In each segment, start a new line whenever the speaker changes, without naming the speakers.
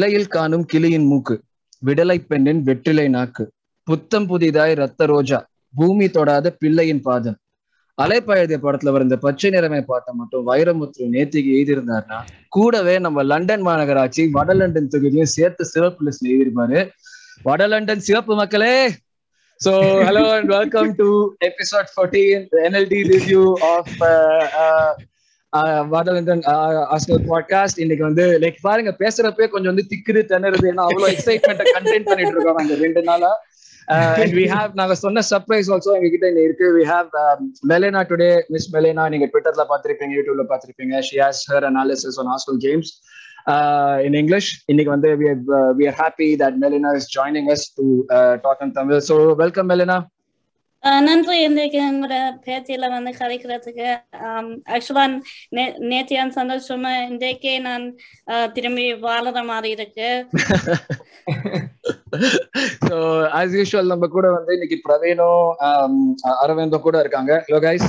இலையில் காணும் கிளியின் மூக்கு விடலை பெண்ணின் வெற்றிலை நாக்கு புத்தம் புதிதாய் ரத்த ரோஜா பூமி தொடாத பிள்ளையின் பாதம் அலைப்பா படத்துல வர இந்த பச்சை நிறமை பாட்டை மட்டும் வைரமுத்து நேத்திக்கு எழுதியிருந்தாருன்னா கூடவே நம்ம லண்டன் மாநகராட்சி வட லண்டன் தொகுதியும் சேர்த்து சிறப்பு லிஸ்ட்ல எழுதியிருப்பாரு வட லண்டன் சிவப்பு மக்களே so hello and welcome to episode fourteen NLD review of வாதவேந்திரன் ஆஸ்கர் பாட்காஸ்ட் இன்னைக்கு வந்து லைக் பாருங்க பேசுறப்பே கொஞ்சம் வந்து திக்குது திணறுது ஏன்னா அவ்வளவு எக்ஸைட்மெண்ட்டை கண்டென்ட் பண்ணிட்டு இருக்கோம் நாங்க ரெண்டு நாளா அண்ட் வி ஹாவ் நாங்க சொன்ன சர்ப்ரைஸ் ஆல்சோ எங்க கிட்ட இருக்கு வி ஹாவ் மெலேனா டுடே மிஸ் மெலேனா நீங்க ட்விட்டர்ல பாத்திருப்பீங்க யூடியூப்ல பாத்திருப்பீங்க she her analysis on hostel games in English இன்னைக்கு வந்து we are happy that Melina is joining us to talk and Tamil so welcome Melina
நன்றி இன்றைக்கு உங்களோட பேச்சியில வந்து கதைக்கிறதுக்கு ஆக்சுவலா நே நேத்தியான் சந்தோஷமா இன்றைக்கே நான் திரும்பி வாழற மாதிரி இருக்கு
சோ ஆஸ் யூஷுவல் நம்ம கூட வந்து இன்னைக்கு பிரவீனும் அரவிந்தும் கூட இருக்காங்க yo guys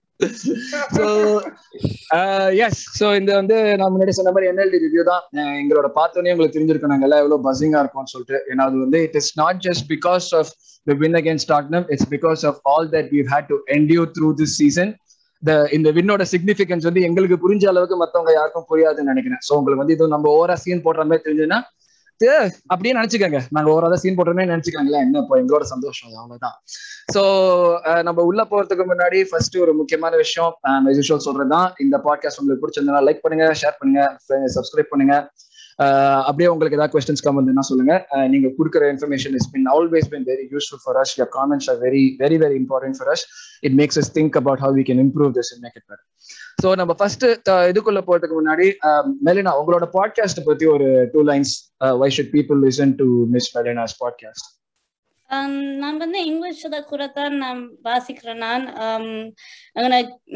so yes so இந்த வந்து நான் முன்னாடி சொன்ன மாதிரி என்எல்டி ரிவ்யூ தான் எங்களோட பார்த்தோன்னே உங்களுக்கு தெரிஞ்சிருக்கோம் நாங்கள் எல்லாம் எவ்வளோ பஸ்ஸிங்காக இருக்கோம்னு சொல்லிட்டு ஏன்னா அது வந்து it is not just because of the win against Tottenham it's because of all that you had to endure through this season இந்த இந்த வின்னோட சிக்னிஃபிகன்ஸ் வந்து எங்களுக்கு புரிஞ்ச அளவுக்கு மற்றவங்க யாருக்கும் புரியாதுன்னு நினைக்கிறேன் ஸோ உங்களுக்கு வந்து இது நம்ம ஓவரா சீன் போடுற மாதிரி தெரிஞ்சதுன்னா அப்படியே நினைச்சுக்கோங்க நாங்க ஓவரால சீன் போட்டோமே நினைச்சுக்காங்களேன் என்ன இப்போ எங்களோட சந்தோஷம் அவ்வளவுதான் சோ நம்ம உள்ள போறதுக்கு முன்னாடி ஃபர்ஸ்ட் ஒரு முக்கியமான விஷயம் சொல்றதுதான் இந்த பாட்காஸ்ட் உங்களுக்கு பிடிச்சிருந்தா லைக் பண்ணுங்க ஷேர் பண்ணுங்க சப்ஸ்கிரைப் பண்ணுங்க அப்படியே உங்களுக்கு ஏதாவது கொஸ்டின்ஸ் கம் வந்து சொல்லுங்க நீங்க கொடுக்குற information is been always been very useful for us your comments are very very very important for us it makes us think about how we can improve this in make it better so நம்ம first
இதுக்குள்ள போறதுக்கு முன்னாடி Melina உங்களோட podcast பத்தி ஒரு two lines why should people listen to miss Melina's podcast நான் வந்து English கூட தான் நான் வாசிக்கிறேன் நான்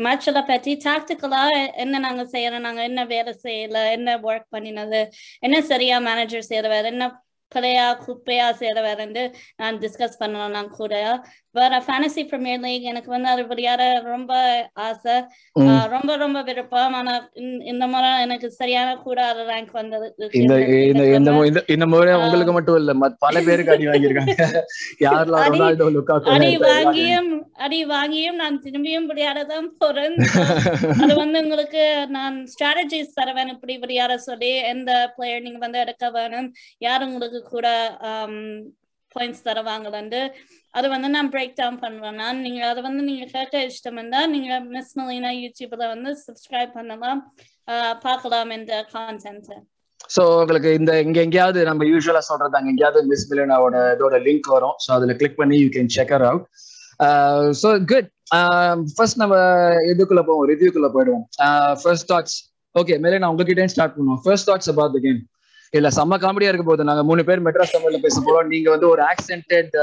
மேட்சில் பற்றி டாக்டிக்கலாக என்ன நாங்க செய்யறோம் நாங்க என்ன வேலை செய்யல என்ன ஒர்க் பண்ணினது என்ன சரியா மேனேஜர் செய்யற வேற என்ன பிழையா குப்பையா செய்யற வேறு நான் டிஸ்கஸ் பண்ணலாம் நான் கூட வேற ஃபேனசி ப்ரீமியர் லீக் எனக்கு வந்து அது விளையாட ரொம்ப ஆசை ரொம்ப ரொம்ப விருப்பம் ஆனா இந்த முறை எனக்கு சரியான கூட ரேங்க் வந்தது இந்த இந்த இந்த முறை உங்களுக்கு
மட்டும் இல்ல பல பேருக்கு அடி வாங்கியிருக்காங்க யாரெல்லாம் ரொனால்டோ அடி வாங்கியும் அடி
வாங்கியும் நான் திரும்பியும் விளையாட தான் போறேன் அது வந்து உங்களுக்கு நான் ஸ்ட்ராட்டஜிஸ் தரவேன் இப்படி விளையாட சொல்லி எந்த பிளேயர் நீங்க வந்து எடுக்க வேணும் யார் உங்களுக்கு கூட பாயிண்ட்ஸ் தருவாங்கலண்டு அது வந்து நான் பிரேக் டவுன் பண்ணுவேன் மேம் நீங்கள் அதை வந்து நீங்கள் கேட்க இஷ்டம் இருந்தால் நீங்கள் மிஸ் மலினா யூடியூப்பில் வந்து சப்ஸ்கிரைப் பண்ணலாம் பார்க்கலாம் இந்த கான்டென்ட்டை சோ
உங்களுக்கு இந்த
இங்க
எங்கேயாவது நம்ம யூஸ்வலா சொல்றது அங்க எங்கேயாவது மிஸ் மிலினாவோட இதோட லிங்க் வரும் சோ அதுல கிளிக் பண்ணி you can check out so good first நம்ம இதுக்குள்ள போவோம் ரிவ்யூக்குள்ள போயிடுவோம் ஃபர்ஸ்ட் தாட்ஸ் ஓகே மேலே நான் உங்ககிட்ட ஸ்டார்ட் பண்ணுவோம் first thoughts about the game இல்ல செம்ம காமெடியா இருக்க போகுது நாங்க மூணு பேர் மெட்ராஸ் தமிழ்ல பேச போறோம் நீங்க வந்து ஒரு ஆக்சென்டட்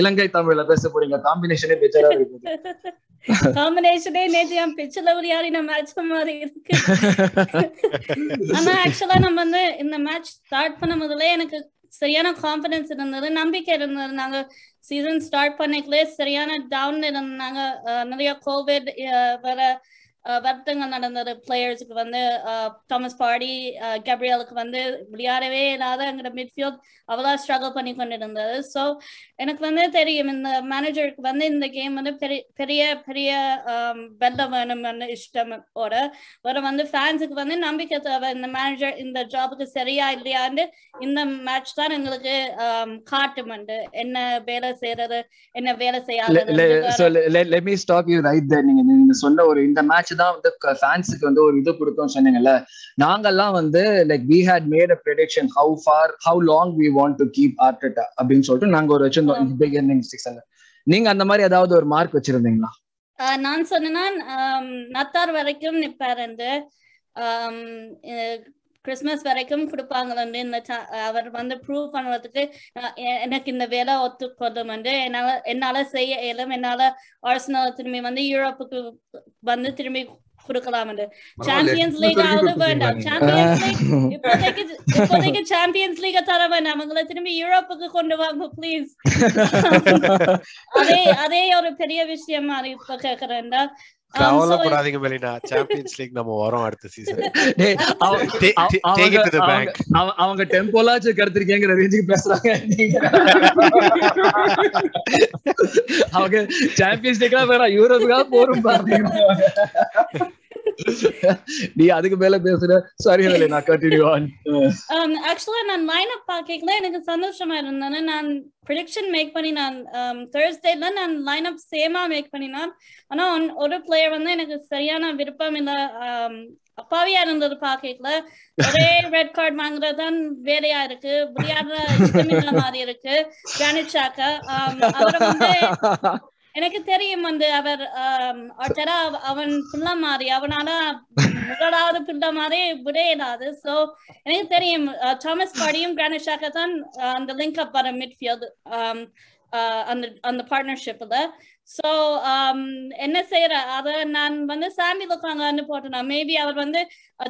இலங்கை தமிழ்ல பேச போறீங்க
காம்பினேஷனே பெச்சரா இருக்கு காம்பினேஷனே நேத்து என் பிச்சுல ஒரு யாரி நான் மேட்ச் மாதிரி இருக்கு ஆனா ஆக்சுவலா நம்ம வந்து இந்த மேட்ச் ஸ்டார்ட் பண்ண முதல்ல எனக்கு சரியான கான்பிடன்ஸ் இருந்தது நம்பிக்கை இருந்தது நாங்க சீசன் ஸ்டார்ட் பண்ணிக்கலே சரியான டவுன் இருந்தாங்க நிறைய கோவிட் வேற வருத்தங்கள் நடந்தது பிளேயர்ஸுக்கு வந்து தாமஸ் பாடி கேப்ரியலுக்கு வந்து விளையாடவே இல்லாதங்கிற மிட்ஃபீல்ட் அவ்வளோ ஸ்ட்ரகிள் பண்ணி கொண்டு இருந்தது ஸோ எனக்கு வந்து தெரியும் இந்த மேனேஜருக்கு வந்து இந்த கேம் வந்து பெரிய பெரிய பெரிய வெல்ல இஷ்டம் ஓட வர வந்து ஃபேன்ஸுக்கு வந்து நம்பிக்கை தேவை இந்த மேனேஜர் இந்த ஜாபுக்கு சரியா இல்லையான்னு இந்த மேட்ச் தான் எங்களுக்கு காட்டுமண்டு என்ன வேலை செய்யறது என்ன வேலை
செய்யாது நீங்க சொன்ன ஒரு இந்த மேட்ச் வச்சுதான் வந்து ஃபேன்ஸுக்கு வந்து ஒரு இது கொடுக்கும் சொன்னீங்கல்ல நாங்கெல்லாம் வந்து like we had made a prediction how for how long we want to keep art அப்படின்னு சொல்லிட்டு நாங்க ஒரு வச்சிருந்தோம் பிகினிங் நீங்க அந்த மாதிரி ஏதாவது ஒரு மார்க் வச்சிருந்தீங்களா நான் சொன்னா நத்தார் வரைக்கும்
நிப்பாரு கிறிஸ்மஸ் வரைக்கும் கொடுப்பாங்க வந்து இந்த அவர் வந்து ப்ரூவ் பண்ணுறதுக்கு எனக்கு இந்த வேலை ஒத்துக்கொள்ளும் வந்து என்னால என்னால செய்ய இயலும் என்னால் ஆர்சனல் திரும்பி வந்து யூரோப்புக்கு வந்து திரும்பி கொடுக்கலாம் சாம்பியன்ஸ் லீக் ஆகுது வேண்டாம் இப்போதைக்கு இப்போதைக்கு சாம்பியன்ஸ் லீக தர வேண்டாம் அவங்கள திரும்பி யூரோப்புக்கு கொண்டு வாங்க ப்ளீஸ் அதே அதே ஒரு பெரிய விஷயம் மாதிரி இப்ப கேக்குறேன்டா
கவலைப்படாதீங்க மெலினா சாம்பியன்ஸ் லீக் நம்ம வரோம் அடுத்த சீசன்
அவங்க டெம்போலாச்சு கடத்திருக்கேங்கிற ரேஞ்சுக்கு பேசுறாங்க அவங்க சாம்பியன்ஸ் லீக்லாம் வேற யூரோப்புக்காக போரும் பாருங்க நீ அதுக்கு மேல பேசுற சாரி வேலை நான் கண்டினியூ ஆன்
ஆக்சுவலா நான் லைன் அப் பார்க்கல எனக்கு சந்தோஷமா இருந்தேன் நான் ப்ரிடிக்ஷன் மேக் பண்ணி நான் தேர்ஸ்டேல um, நான் லைன் அப் சேமா மேக் பண்ணினான் ஆனா ஒரு பிளேயர் வந்து எனக்கு சரியான விருப்பம் இல்ல um, அப்பாவியா இருந்தது பாக்கல ஒரே ரெட் கார்டு வாங்குறதுதான் வேலையா இருக்கு விளையாடுற மாதிரி இருக்கு ஜானிட் சாக்கா அவரை வந்து எனக்கு தெரியும் வந்து அவர் ஆக்சுவலா அவன் பிள்ளை மாதிரி அவனால முதலாவது பிள்ளை மாதிரி விடையிடாது சோ எனக்கு தெரியும் தாமஸ் பாடியும் கிரானிஷாக தான் அந்த லிங்க் அப் வர மிட்ஃபீல்டு அந்த அந்த பார்ட்னர்ஷிப்ல சோ என்ன செய்யற அத நான் வந்து சாம்பி லுக்காங்கன்னு போட்டேன் மேபி அவர் வந்து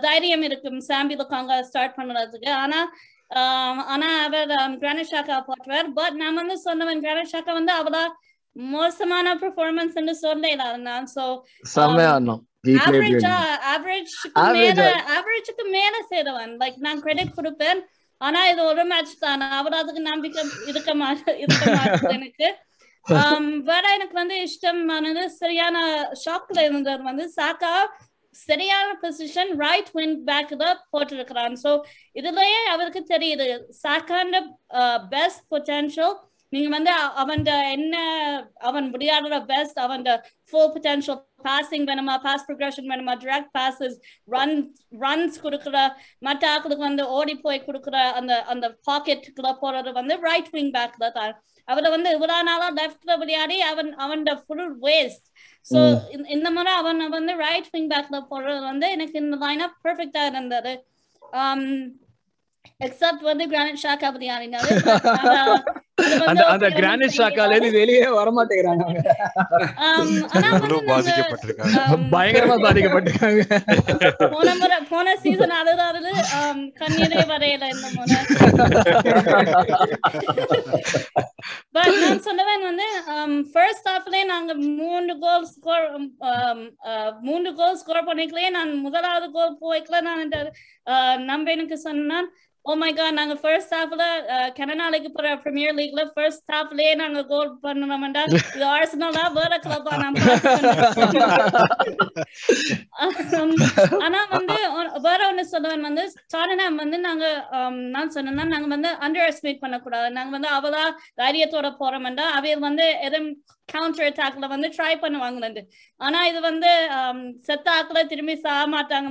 தைரியம் இருக்கும் சாம்பி லுக்காங்க ஸ்டார்ட் பண்ணுறதுக்கு ஆனா ஆனா அவர் கிரானிஷாக்கா போட்டுவார் பட் நான் வந்து சொன்னவன் கிரானிஷாக்கா வந்து அவளா மோசமான பெர்ஃபார்மன்ஸ் சொல்லல சோ ஆவரேஜ் ஆவரேஜ் மேல மேல சேருவான் லைக் நான் கிரெடிட் கொடுப்பேன் ஆனா இது ஒரு மேட்ச் தான் அவர் அதுக்கு நம்பிக்கை இருக்க மாட்டேன் இருக்க மாட்டேன் எனக்கு um, வேற எனக்கு வந்து இஷ்டமானது சரியான ஷாக்ல இருந்தவர் வந்து சாக்கா சரியான பொசிஷன் ரைட் வின் பேக் தான் போட்டிருக்கிறான் சோ இதுலயே அவருக்கு தெரியுது சாக்கான பெஸ்ட் பொட்டன்ஷியல் நீங்க வந்து அவன் என்ன அவன் விளையாடுற பெஸ்ட் அவன் ஃபோர் பொட்டன்ஷியல் பாசிங் வேணுமா பாஸ் ப்ரொக்ரஷன் வேணுமா டிராக் பாசஸ் ரன் ரன்ஸ் கொடுக்குற மற்ற ஆக்களுக்கு வந்து ஓடி போய் கொடுக்குற அந்த அந்த பாக்கெட்டுக்குள்ள போறது வந்து ரைட் விங் பேக்ல தான் அவரை வந்து இவ்வளவு நாளா லெஃப்ட்ல விளையாடி அவன் அவன் ஃபுல் வேஸ்ட் சோ இந்த முறை அவன் வந்து ரைட் விங் பேக்ல போடுறது வந்து எனக்கு இந்த லைனா பெர்ஃபெக்டா இருந்தது எக்ஸப்ட் um, வந்து கிரானிட் ஷாக்கா விளையாடினாரு அந்த அந்த கிரானைட் ஷாக்கால இருந்து வெளியே வர மாட்டேங்கிறாங்க பயங்கரமா
பாதிக்கப்பட்டிருக்காங்க போன
முறை போன சீசன் அழுதாரு கண்ணீரே வரையல பட் நான் சொன்னவன் வந்து ஃபர்ஸ்ட் ஹாஃப்லயே நாங்க மூணு கோல் ஸ்கோர் மூணு கோல் ஸ்கோர் பண்ணிக்கலையே நான் முதலாவது கோல் போய்க்கல நான் நம்ப எனக்கு சொன்னான் ஓ மை காட் நாங்க ஃபர்ஸ்ட் ஹாஃப்ல கனடா லீக் போற பிரீமியர் லீக்ல ஃபர்ஸ்ட் ஹாஃப்லயே நாங்க கோல் பண்ணுவோம்டா இது ஆர்சனலா வேற கிளப் ஆனா வந்து வேற ஒண்ணு சொல்லுவேன் வந்து டாட்டனம் வந்து நாங்க நான் சொன்னா நாங்க வந்து அண்டர் எஸ்டிமேட் பண்ணக்கூடாது நாங்க வந்து அவளா தைரியத்தோட போறோம்டா அவைய வந்து எதுவும் கவுண்டர் அட்டாக்ல வந்து ட்ரை பண்ணுவாங்க ஆனா இது வந்து செத்த ஆக்கல திரும்பி சாக மாட்டாங்க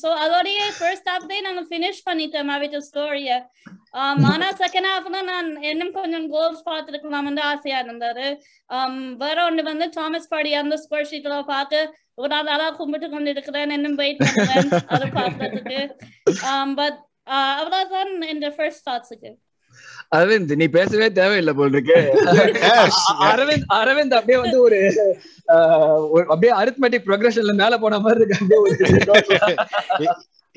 ஸோ அதோடய ஃபர்ஸ்ட் ஹாஃப்லேயே நாங்கள் ஃபினிஷ் பண்ணிட்டோம் மேவிட்ட ஸ்டோரியை ஆனால் செகண்ட் ஹாஃப்ல நான் இன்னும் கொஞ்சம் கோல்ஸ் பார்த்துருக்கலாம்னு ஆசையா இருந்தாரு um, வேற ஒன்று வந்து தாமஸ் பாடி அந்த ஸ்கோர் ஷீட்ல பார்த்து ஒரு நாள் அழகா கும்பிட்டு கொண்டு இருக்கிறேன் இன்னும் வெயிட் பண்ணுவேன் அதை பார்க்கறதுக்கு பட் um, uh, அவ்வளோதான் இந்த ஃபர்ஸ்ட் தாட்ஸுக்கு
அரவிந்த் நீ பேசவே தேவையில்லை போல் இருக்கு அரவிந்த் அரவிந்த் அப்படியே வந்து ஒரு அப்படியே அரித்மெட்டிக் ப்ரொக்ரஷன்ல மேல போன மாதிரி இருக்கு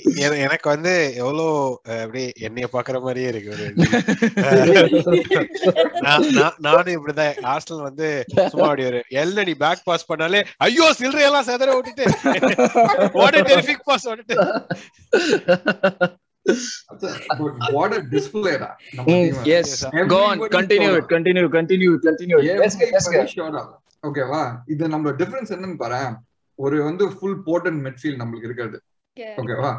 எனக்கு வந்து எவ்வளோ அப்படியே என்னைய பாக்குற மாதிரியே இருக்கு ஒரு நானும் இப்படிதான் ஹாஸ்டல் வந்து சும்மா அப்படி ஒரு எல்ல நீ பேக் பாஸ் பண்ணாலே ஐயோ சில்லறை எல்லாம் செதற ஓட்டிட்டு ஓட டெரிஃபிக் பாஸ் ஓடிட்டு வாட் அ டிஸ்ப்ளேடா yes go on
continue it continue continue continue ஓகேவா இது நம்ம டிஃபரன்ஸ் என்னன்னு பாரு ஒரு வந்து ஃபுல் போர்டன் மிட்ஃபீல்ட் நம்மளுக்கு இருக்கிறது ஓகேவா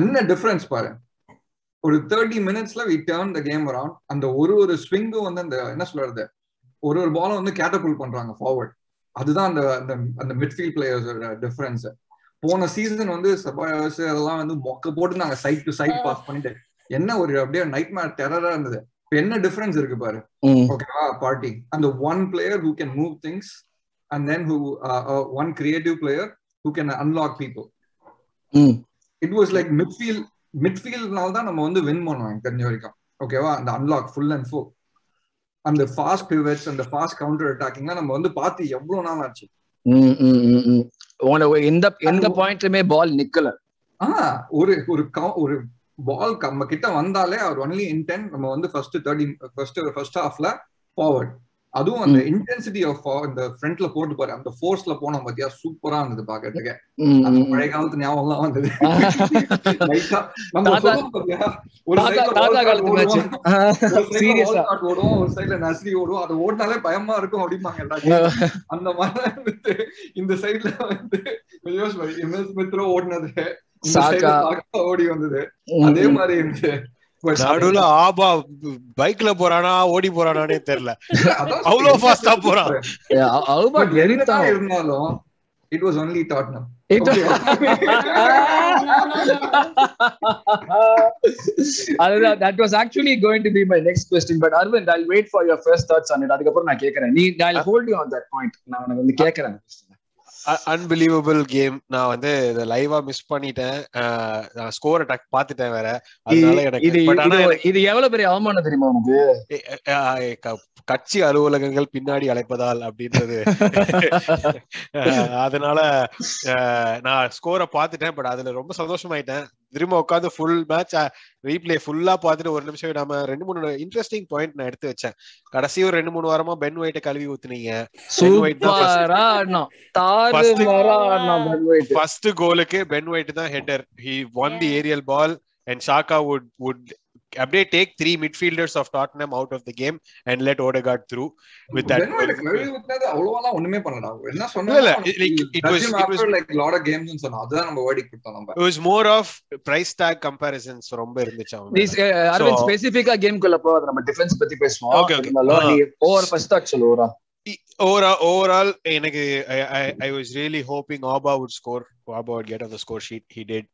என்ன டிஃபரன்ஸ் பாரு ஒரு தேர்ட்டி மினிட்ஸ்ல we turn the game around அந்த ஒரு ஒரு ஸ்விங்கும் வந்து அந்த என்ன சொல்றது ஒரு ஒரு பாலும் வந்து கேட்டபுல் பண்றாங்க ஃபார்வர்ட் அதுதான் அந்த அந்த மிட்ஃபீல்ட் பிளேயர்ஸோட டிஃபரன்ஸ் போன சீசன் வந்து சபாயாஸ் அதெல்லாம் வந்து மொக்க போட்டு நாங்க சைட் டு சைட் பாஸ் பண்ணிட்டு என்ன ஒரு அப்படியே நைட் மேட் டெரரா இருந்தது இப்ப என்ன டிஃபரன்ஸ் இருக்கு பாரு ஓகேவா பார்ட்டி அந்த one player who can move things and then who one creative player who can unlock people it was like midfield மிட்ஃபீல்ட்னால தான் நம்ம வந்து வின் பண்ணுவோம் தெரிஞ்ச வரைக்கும் ஓகேவா அந்த அன்லாக் ஃபுல் அண்ட் ஃபுல் அந்த ஃபாஸ்ட் பிவெட்ஸ் அந்த ஃபாஸ்ட் கவுண்டர் அட்டாக்கிங்லாம் நம்ம வந்து பார்த்து எவ்வளவு நாள் ஆச்சு
எந்த எந்த பாயிண்ட்லயுமே பால் நிக்கல ஆஹ் ஒரு ஒரு
ஒரு பால் நம்ம கிட்ட வந்தாலே அவர் ஒன்லி இன்டென்ட் நம்ம வந்து ஃபர்ஸ்ட் தேர்ட்டி ஃபர்ஸ்ட் ஃபர்ஸ்ட் ஹாஃப்ல ஃபார்வர்ட் அதுவும் அந்த இன்டென்சிட்டி ஆஃப் uh, இந்த ஃப்ரண்ட்ல போட்டு பாரு அந்த ஃபோர்ஸ்ல போனோம் பாத்தியா சூப்பரா இருந்தது பாக்கிறதுக்கு அந்த பழைய காலத்து ஞாபகம் எல்லாம்
வந்தது
ஓடுவோம் ஒரு சைடுல நசிரி ஓடும் அதை ஓடினாலே பயமா இருக்கும் அப்படிம்பாங்க எல்லாத்தையும் அந்த மாதிரி வந்துட்டு இந்த சைடுல வந்து யோசிப்பாரு எம்எஸ் மித்ரோ ஓடினது ஓடி வந்தது அதே மாதிரி இருந்துச்சு
நடுவுல ஆபா பைக்ல போறானா ஓடி போறானே தெரியல
அவ்வளவு ஃபாஸ்டா போறான் இருந்தாலும் it was only Tottenham அதுக்கப்புறம் நான் கேக்குறேன்
அன்பிலீவபிள் கேம் நான் வந்து இத லைவா மிஸ் பண்ணிட்டேன் நான் ஸ்கோர் அட்டாக் பாத்துட்டேன் வேற அதனால எனக்கு இது
எவ்வளவு பெரிய அவமானம்
தெரியுமா உனக்கு கட்சி அலுவலகங்கள் பின்னாடி அழைப்பதால் அப்படின்றது அதனால நான் ஸ்கோரை பாத்துட்டேன் பட் அதுல ரொம்ப சந்தோஷமாயிட்டேன் திரும்ப உட்காந்து ஃபுல் மேட்ச் ரீப்ளே ஃபுல்லா பார்த்துட்டு ஒரு நிமிஷம் விடாம ரெண்டு மூணு இன்ட்ரெஸ்டிங் பாயிண்ட் நான் எடுத்து வச்சேன் கடைசி ஒரு ரெண்டு மூணு வாரமா பென் ஒயிட்ட கழுவி
ஊத்துனீங்க ஃபர்ஸ்ட் கோலுக்கு பென் ஒயிட் தான் header he won the aerial ball and ஷாக்கா வுட் வுட்
அப்படியே take three midfielders off Tottenham out of the game and let Odegaard through with that more of price talk comparisons ரொம்ப overall எனக்கு I, was really hoping Abba would would get on the did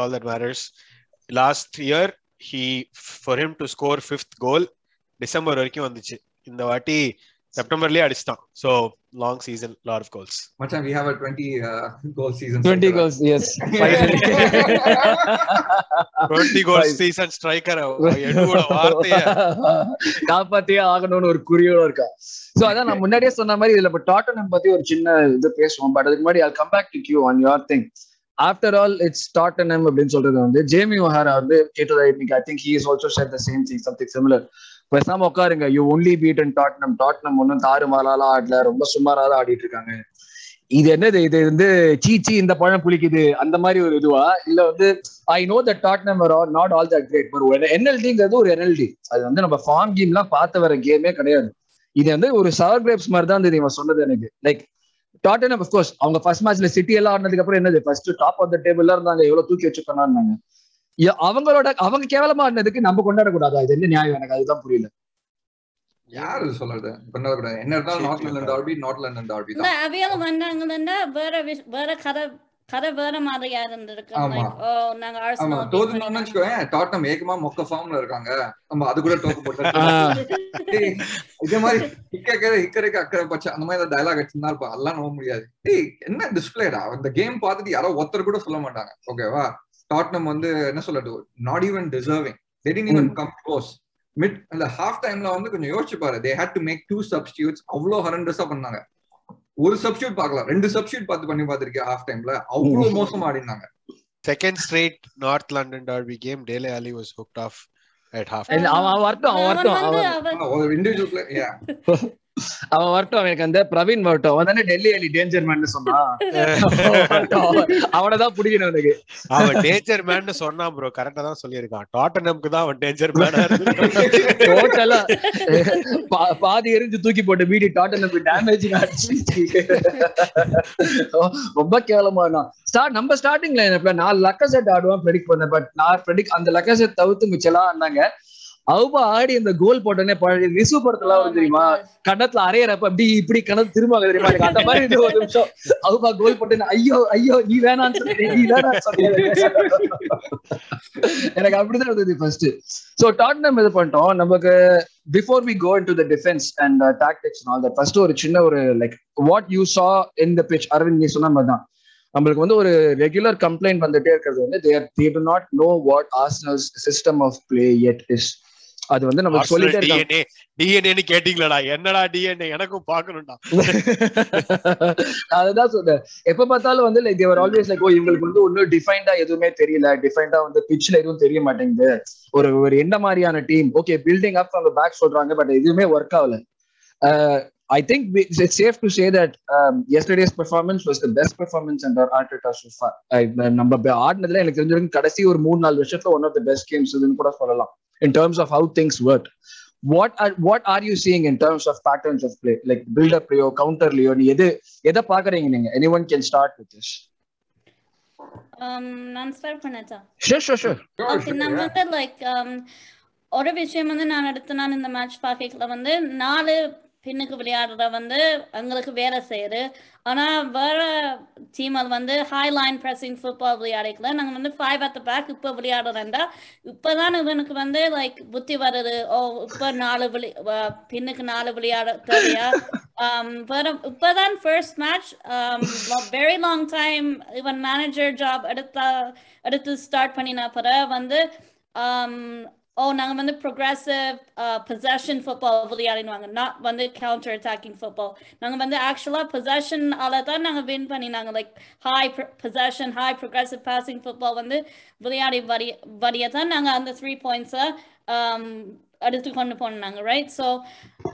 all that matters last he for him to score fifth goal December வரைக்கும் வந்துச்சு இந்த வாட்டி செப்டம்பர்லயே அடிச்சிட்டான் so long season
lot of goals மச்சான் we have a 20 uh, goal 20 goals yes finally 20
goals season
striker எடுவோட வார்த்தைய
காப்பாத்தியே ஆகணும்னு ஒரு குறியோட இருக்கா சோ அதான் நான் முன்னாடியே
சொன்ன மாதிரி இதுல இப்ப டாட்டனம்
பத்தி ஒரு சின்ன இது பேசுவோம் பட் அதுக்கு முன்னாடி I come back to you on your thing after all it's M அப்படின்னு சொல்றது வந்து ஜேமி ஒஹாரா வந்து கேட்டதா இன்னைக்கு I think he is also share the same thing something similar பேசாம உட்காருங்க யூ ஒன்லி பீட் அண்ட் நம் டாட்னம் ஒன்றும் மாறால ஆடல ரொம்ப சுமாராக ஆடிட்டு இருக்காங்க இது என்னது இது வந்து சீச்சி இந்த பழம் புளிக்குது அந்த மாதிரி ஒரு இதுவா இல்ல வந்து I know the dot number R not all that great per ஒரு என்எல்டிங்கிறது ஒரு என்எல்டி அது வந்து நம்ம ஃபார்ம் கேம்லாம் பார்த்து வர கேமே கிடையாது இது வந்து ஒரு சவர் கிரேப்ஸ் மாதிரி தான் இவன் சொன்னது எனக்கு லைக் டாட்டன் ஆஃப் கோர்ஸ் அவங்க ஃபர்ஸ்ட் மேட்ச்ல சிட்டி எல்லாம் ஆனதுக்கு அப்புறம் என்னது ஃபர்ஸ்ட் டாப் ஆஃப் த டேபிள்ல இருந்தாங்க எவ்வளவு தூக்கி வச்சுக்கணும்னாங்க அவங்களோட அவங்க கேவலமா ஆனதுக்கு நம்ம கொண்டாட கூடாதா இது என்ன நியாயம் எனக்கு அதுதான் புரியல யாரு சொல்றது கொண்டாட என்ன இருந்தாலும் நார்த் லண்டன் டார்பி
வேற வேற கதை கதை வேற மாதிரியா இருந்திருக்கு நாங்க ஆமா தோத்துனோம்னு வச்சுக்கோங்க டாட்டம் ஏகமா மொக்க ஃபார்ம்ல இருக்காங்க நம்ம அது கூட டோக்கு போட்டு இதே மாதிரி ஹிக்கக்கரை ஹிக்கரைக்கு அக்கற பச்சை அந்த மாதிரி டயலாக் அடிச்சுதான் இருப்பா அதெல்லாம் நம்ப முடியாது டேய் என்ன டிஸ்பிளேடா அந்த கேம் பார்த்துட்டு யாரோ ஒருத்தர் கூட சொல்ல மாட்டாங்க ஓகேவா டாட்னம் வந்து என்ன சொல்லட்டு not even deserving they did even come close mid அந்த ஹாஃப் டைம்ல வந்து கொஞ்சம் யோசிச்சு பாரு they had to make two substitutes அவ்வளோ ஹரண்டஸா பண்ணாங்க ஒரு சப்ஸ்டியூட் பார்க்கலாம் ரெண்டு சப்ஸ்டியூட் பார்த்து பண்ணி பார்த்திருக்கேன் ஹாஃப் டைம்ல அவ்வளவு மோசமா ஆடினாங்க second
straight north London derby game Dele Alli was hooked off at half அவன் வரட்டும் அவன் வரட்டும் அவன் இண்டிவிஜுவல் யா
அவன் வரட்டும் அவனுக்கு அந்த பிரவீன் வரட்டும் அவன் தானே டெல்லி அலி டேஞ்சர் மேன் சொன்னான் அவனதான் புடிக்கணும் எனக்கு அவன் டேஞ்சர் மேன் சொன்னான் ப்ரோ கரெக்டா தான் சொல்லியிருக்கான் டாட்டனம்க்கு தான் அவன் டேஞ்சர் மேன் டோட்டலா பாதி எரிஞ்சு தூக்கி போட்டு வீடு டாட்டனம் டேமேஜ் ரொம்ப கேவலமான ஸ்டார்ட் நம்ம ஸ்டார்டிங்ல நான் லக்கசெட் ஆடுவான் பிரெடிக் பண்ணேன் பட் நான் பிரெடிக் அந்த லக்கசெட் தவிர்த்து மிச்சலாம் இருந்தாங்க அவுபா ஆடி அந்த கோல் போட்டோன்னே ரிசு படத்துல வரும் தெரியுமா கண்ணத்துல அரையறப்ப அப்படி இப்படி கணத்து திரும்ப தெரியுமா அந்த மாதிரி ஒரு நிமிஷம் அவுபா கோல் போட்டேன்னு ஐயோ ஐயோ நீ வேணான்னு சொல்லி நீ எனக்கு அப்படிதான் இருந்தது ஃபர்ஸ்ட் சோ டாட் டாட்னம் இது பண்ணிட்டோம் நமக்கு before we go in to the defence and tactics all that first ஒரு சின்ன ஒரு like what you saw in the pitch Aravind நீ சொன்ன மாதிரி தான் நம்மளுக்கு வந்து ஒரு ரெகுலர் கம்ப்ளைண்ட் வந்துட்டே இருக்கிறது வந்து there they to not know what Arsenal's system of play it is அது வந்து நம்ம
சொல்லிட்டு டிஎன்ஏன்னு கேட்டீங்களா என்னடா டிஎன்ஏ எனக்கும் பாக்கணும்டா
அதுதான் சொல்றேன் எப்ப பார்த்தாலும் வந்து லைக் தேவர் ஆல்வேஸ் லைக் ஓ இவங்களுக்கு வந்து ஒன்னும் டிஃபைன்டா எதுவுமே தெரியல டிஃபைன்டா வந்து பிச்சில் எதுவும் தெரிய மாட்டேங்குது ஒரு ஒரு எந்த மாதிரியான டீம் ஓகே பில்டிங் அப் அந்த பேக் சொல்றாங்க பட் எதுவுமே ஒர்க் ஆகல I think safe to say that yesterday's performance was the best performance and ஆர்டேட்டா so far நம்ம ஆடினதுல எனக்கு தெரிஞ்சிருக்கும் கடைசி ஒரு மூணு நாலு வருஷத்துல one of the best games இதுன்னு கூட சொல்லலாம் in terms of how things work. What are what are you seeing in terms of patterns of play, like build up play or counter playo? எதை பாக்குறீங்க
நீங்க
anyone
can
start with this. நான் start பண்ணட்டா sure sure sure okay நம்ம வந்து like ஒரு விஷயம் வந்து நான் அடுத்து நான் இந்த மேட்ச் பாக்கல வந்து
நாலு பின்னுக்கு விளையாடுற வந்து எங்களுக்கு வேலை செய்யுது ஆனால் வேற டீம் அது வந்து ஹை லைன் பிரசிங் ஃபுட்பால் விளையாடிக்கல நாங்கள் வந்து ஃபைவ் அட் த பேக் இப்போ விளையாடுறேன்டா இப்போ தான் இவனுக்கு வந்து லைக் புத்தி வருது ஓ இப்போ நாலு விளி பின்னுக்கு நாலு விளையாட தெரியா வேற first match very long time இவன் மேனேஜர் ஜாப் எடுத்த எடுத்து ஸ்டார்ட் பண்ணினா பிற வந்து oh, நாங்க வந்து progressive uh, possession football விளையாடினாங்க not வந்து counter attacking football நாங்க வந்து actually possession ஆல தான் நாங்க win பண்ணினாங்க like high possession high progressive passing football வந்து விளையாடி வரி வரிய தான் நாங்க அந்த 3 points um எடுத்து கொண்டு போனாங்க right so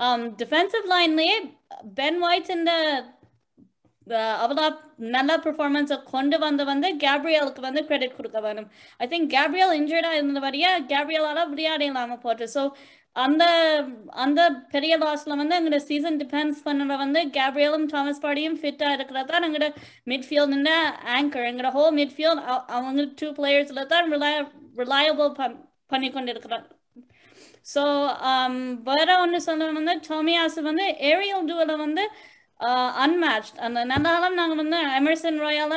um defensive line லயே Ben White in the. அவளா நல்ல பெர்ஃபார்மன்ஸை கொண்டு வந்து வந்து கேப்ரியலுக்கு வந்து கிரெடிட் கொடுக்க வேணும் ஐ திங்க் கேப்ரியல் இருந்த வரையா கேப்ரியலால விளையாட இல்லாம போட்டு ஸோ அந்த அந்த பெரிய லாஸ்ல வந்து எங்களோட சீசன் டிஃபென்ஸ் பண்ணுற வந்து கேப்ரியலும் தாமஸ் பாடியும் ஃபிட்டா இருக்கிறது தான் எங்களோட மிட்ஃபீல்டுன ஆங்கர் எங்களோட ஹோல் மிட்ஃபீல்ட் அவங்க டூ பிளேயர்ஸ்ல தான் ரிலய ரிலையபிள் பண்ணி கொண்டு இருக்கிறாங்க ஸோ um, வேற ஒன்று சொன்ன வந்து டோமியாஸ் வந்து ஏரியல் டூவில் வந்து அன்மேட்ச் அந்த நந்தாலும் நாங்கள் வந்து எமர்சன் ராயால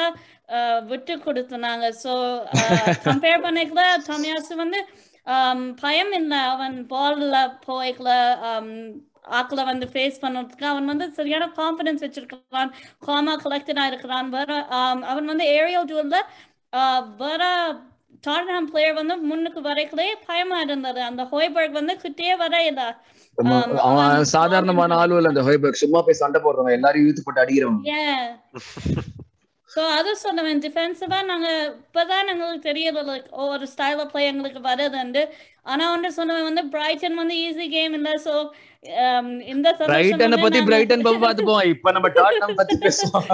விட்டு கொடுத்தோம் ஸோ கம்பேர் பண்ணிக்கல டொமியாசு வந்து பயம் இல்லை அவன் பால்ல போய்க்கல ஆக்கில் வந்து ஃபேஸ் பண்ணுறதுக்கு அவன் வந்து சரியான கான்ஃபிடன்ஸ் வச்சிருக்கிறான் காமா கலெக்டடாக இருக்கிறான் வர அவன் வந்து ஏரியல் டூரில் வர டார்னாம் பிளேயர் வந்து முன்னுக்கு வரைக்கலே பயமாக இருந்தது அந்த ஹோய்பர்க் வந்து கிட்டே வர இல்லை
அவன் சாதாரணமான ஆளு இல்ல அந்த ஹோய்பர்க் சும்மா போய் சண்டை போடுறவங்க எல்லாரும் இழுத்து போட்டு அடிக்கிறவங்க
ஸோ அதை சொன்னவன் டிஃபென்சிவாக நாங்கள் இப்போ எங்களுக்கு தெரியல லைக் ஒரு ஸ்டைலில் பிளே எங்களுக்கு வருதுண்டு ஆனால் வந்து சொன்னவன் வந்து பிரைட்டன் வந்து ஈஸி கேம்
இல்லை ஸோ இந்த பிரைட்டனை பத்தி பிரைட்டன் பத்தி பார்த்துப்போம் இப்போ நம்ம டாட்னம் பத்தி பேசுவோம்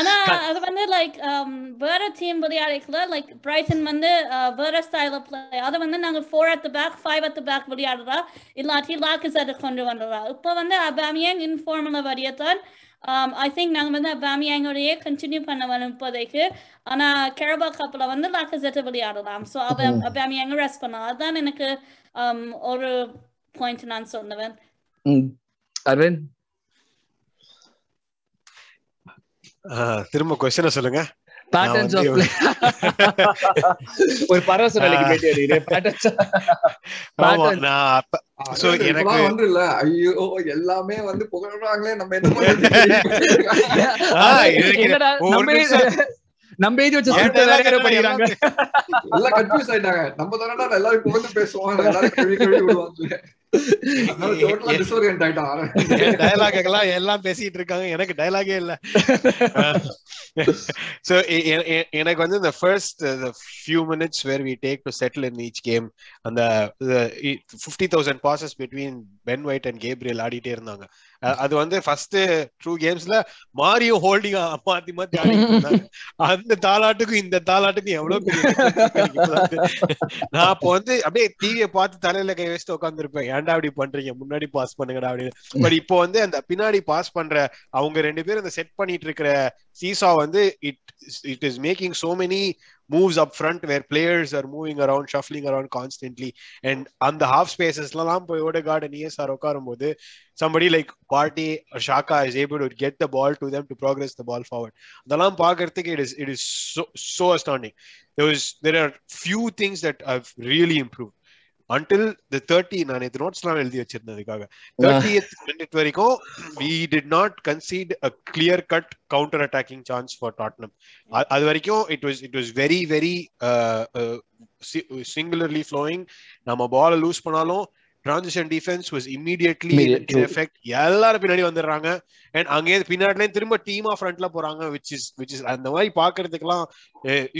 ஆனா அது வந்து லைக் um, வேற டீம் விளையாடல லைக் பிரைட்டன் வந்து uh,
வேற ஸ்டைலில் பிளே அதை வந்து நாங்க four at back five at back விளையாடுறா இல்லாட்டி லாக்கு சைடு கொண்டு வந்துடுறா இப்போ வந்து அபாமியன் இன்ஃபார்மில் வரியத்தான் ஐ திங்க் நாங்கள் வந்து அபாமியாங்கோடையே கண்டினியூ பண்ண வரும் இப்போதைக்கு ஆனால் கேரபா கப்பில் வந்து லாக்கசெட்டை விளையாடலாம் ஸோ அவ அபாமியாங்க ரெஸ்ட் பண்ணலாம் அதுதான் எனக்கு ஒரு பாயிண்ட் நான்
சொன்னவன் அரவிந்த் திரும்ப கொஸ்டினை சொல்லுங்க
எனக்கு ஒன்று ஐயோ எல்லாமே வந்து புகழ்றாங்களே நம்ம என்ன
நம்ம எழுதி வச்ச ஸ்கிரிப்ட் வேற யாரோ
படிக்கிறாங்க எல்லாம் ஆயிட்டாங்க நம்ம தானடா எல்லாரும் புகழ்ந்து பேசுவாங்க எல்லாரும் கழுவி
எல்லாம் பேசிட்டு இருக்காங்க எனக்கு
டயலாகே இல்ல சோ எனக்கு வந்து இந்த first few minutes where we take to settle in each game அந்த fifty thousand passes between Ben White and Gabriel ஆடிட்டே இருந்தாங்க அது வந்து ஃபர்ஸ்ட் ட்ரூ கேம்ஸ்ல மாரியும் ஹோல்டிங் மாத்தி மாத்தி ஆடிட்டு அந்த தாலாட்டுக்கும் இந்த தாளாட்டுக்கும் எவ்வளவு நான் அப்போ வந்து அப்படியே டிவியை பார்த்து தலையில கை வச்சுட்டு உட்காந்துருப்பேன் ஏன்டா அப்படி பண்றீங்க முன்னாடி பாஸ் பண்ணுங்கடா அப்படின்னு பட் இப்போ வந்து அந்த பின்னாடி பாஸ் பண்ற அவங்க ரெண்டு பேரும் அந்த செட் பண்ணிட்டு இருக்கிற சீசா வந்து it it is making so many moves up front where players are moving around shuffling around constantly and அந்த ஹாஃப் ஸ்பேசஸ்லாம் போய் ஓட கார்டு சார் உட்காரும் போது சம்படி லைக் பார்ட்டி ஷாக்கா is able to get the ball to them to progress the ball forward அதெல்லாம் பார்க்கறதுக்கு it is it is so so outstanding there are few things that have really improve until the thirty நான் இது நோட்ஸ்லாம் எழுதி வச்சிருந்ததுக்காக thirty minute வரைக்கும் we did not concede a clear cut counter attacking chance for Tottenham அது வரைக்கும் it was it was very very singularly flowing நம்ம ball loose பண்ணாலும் transition defence was immediately in effect எல்லாரும் பின்னாடி வந்துடுறாங்க அண்ட் அங்கே பின்னாடிலே திரும்ப டீமா ஃப்ரண்ட்ல போறாங்க விச் இஸ் விச் இஸ் அந்த மாதிரி பாக்குறதுக்கெல்லாம்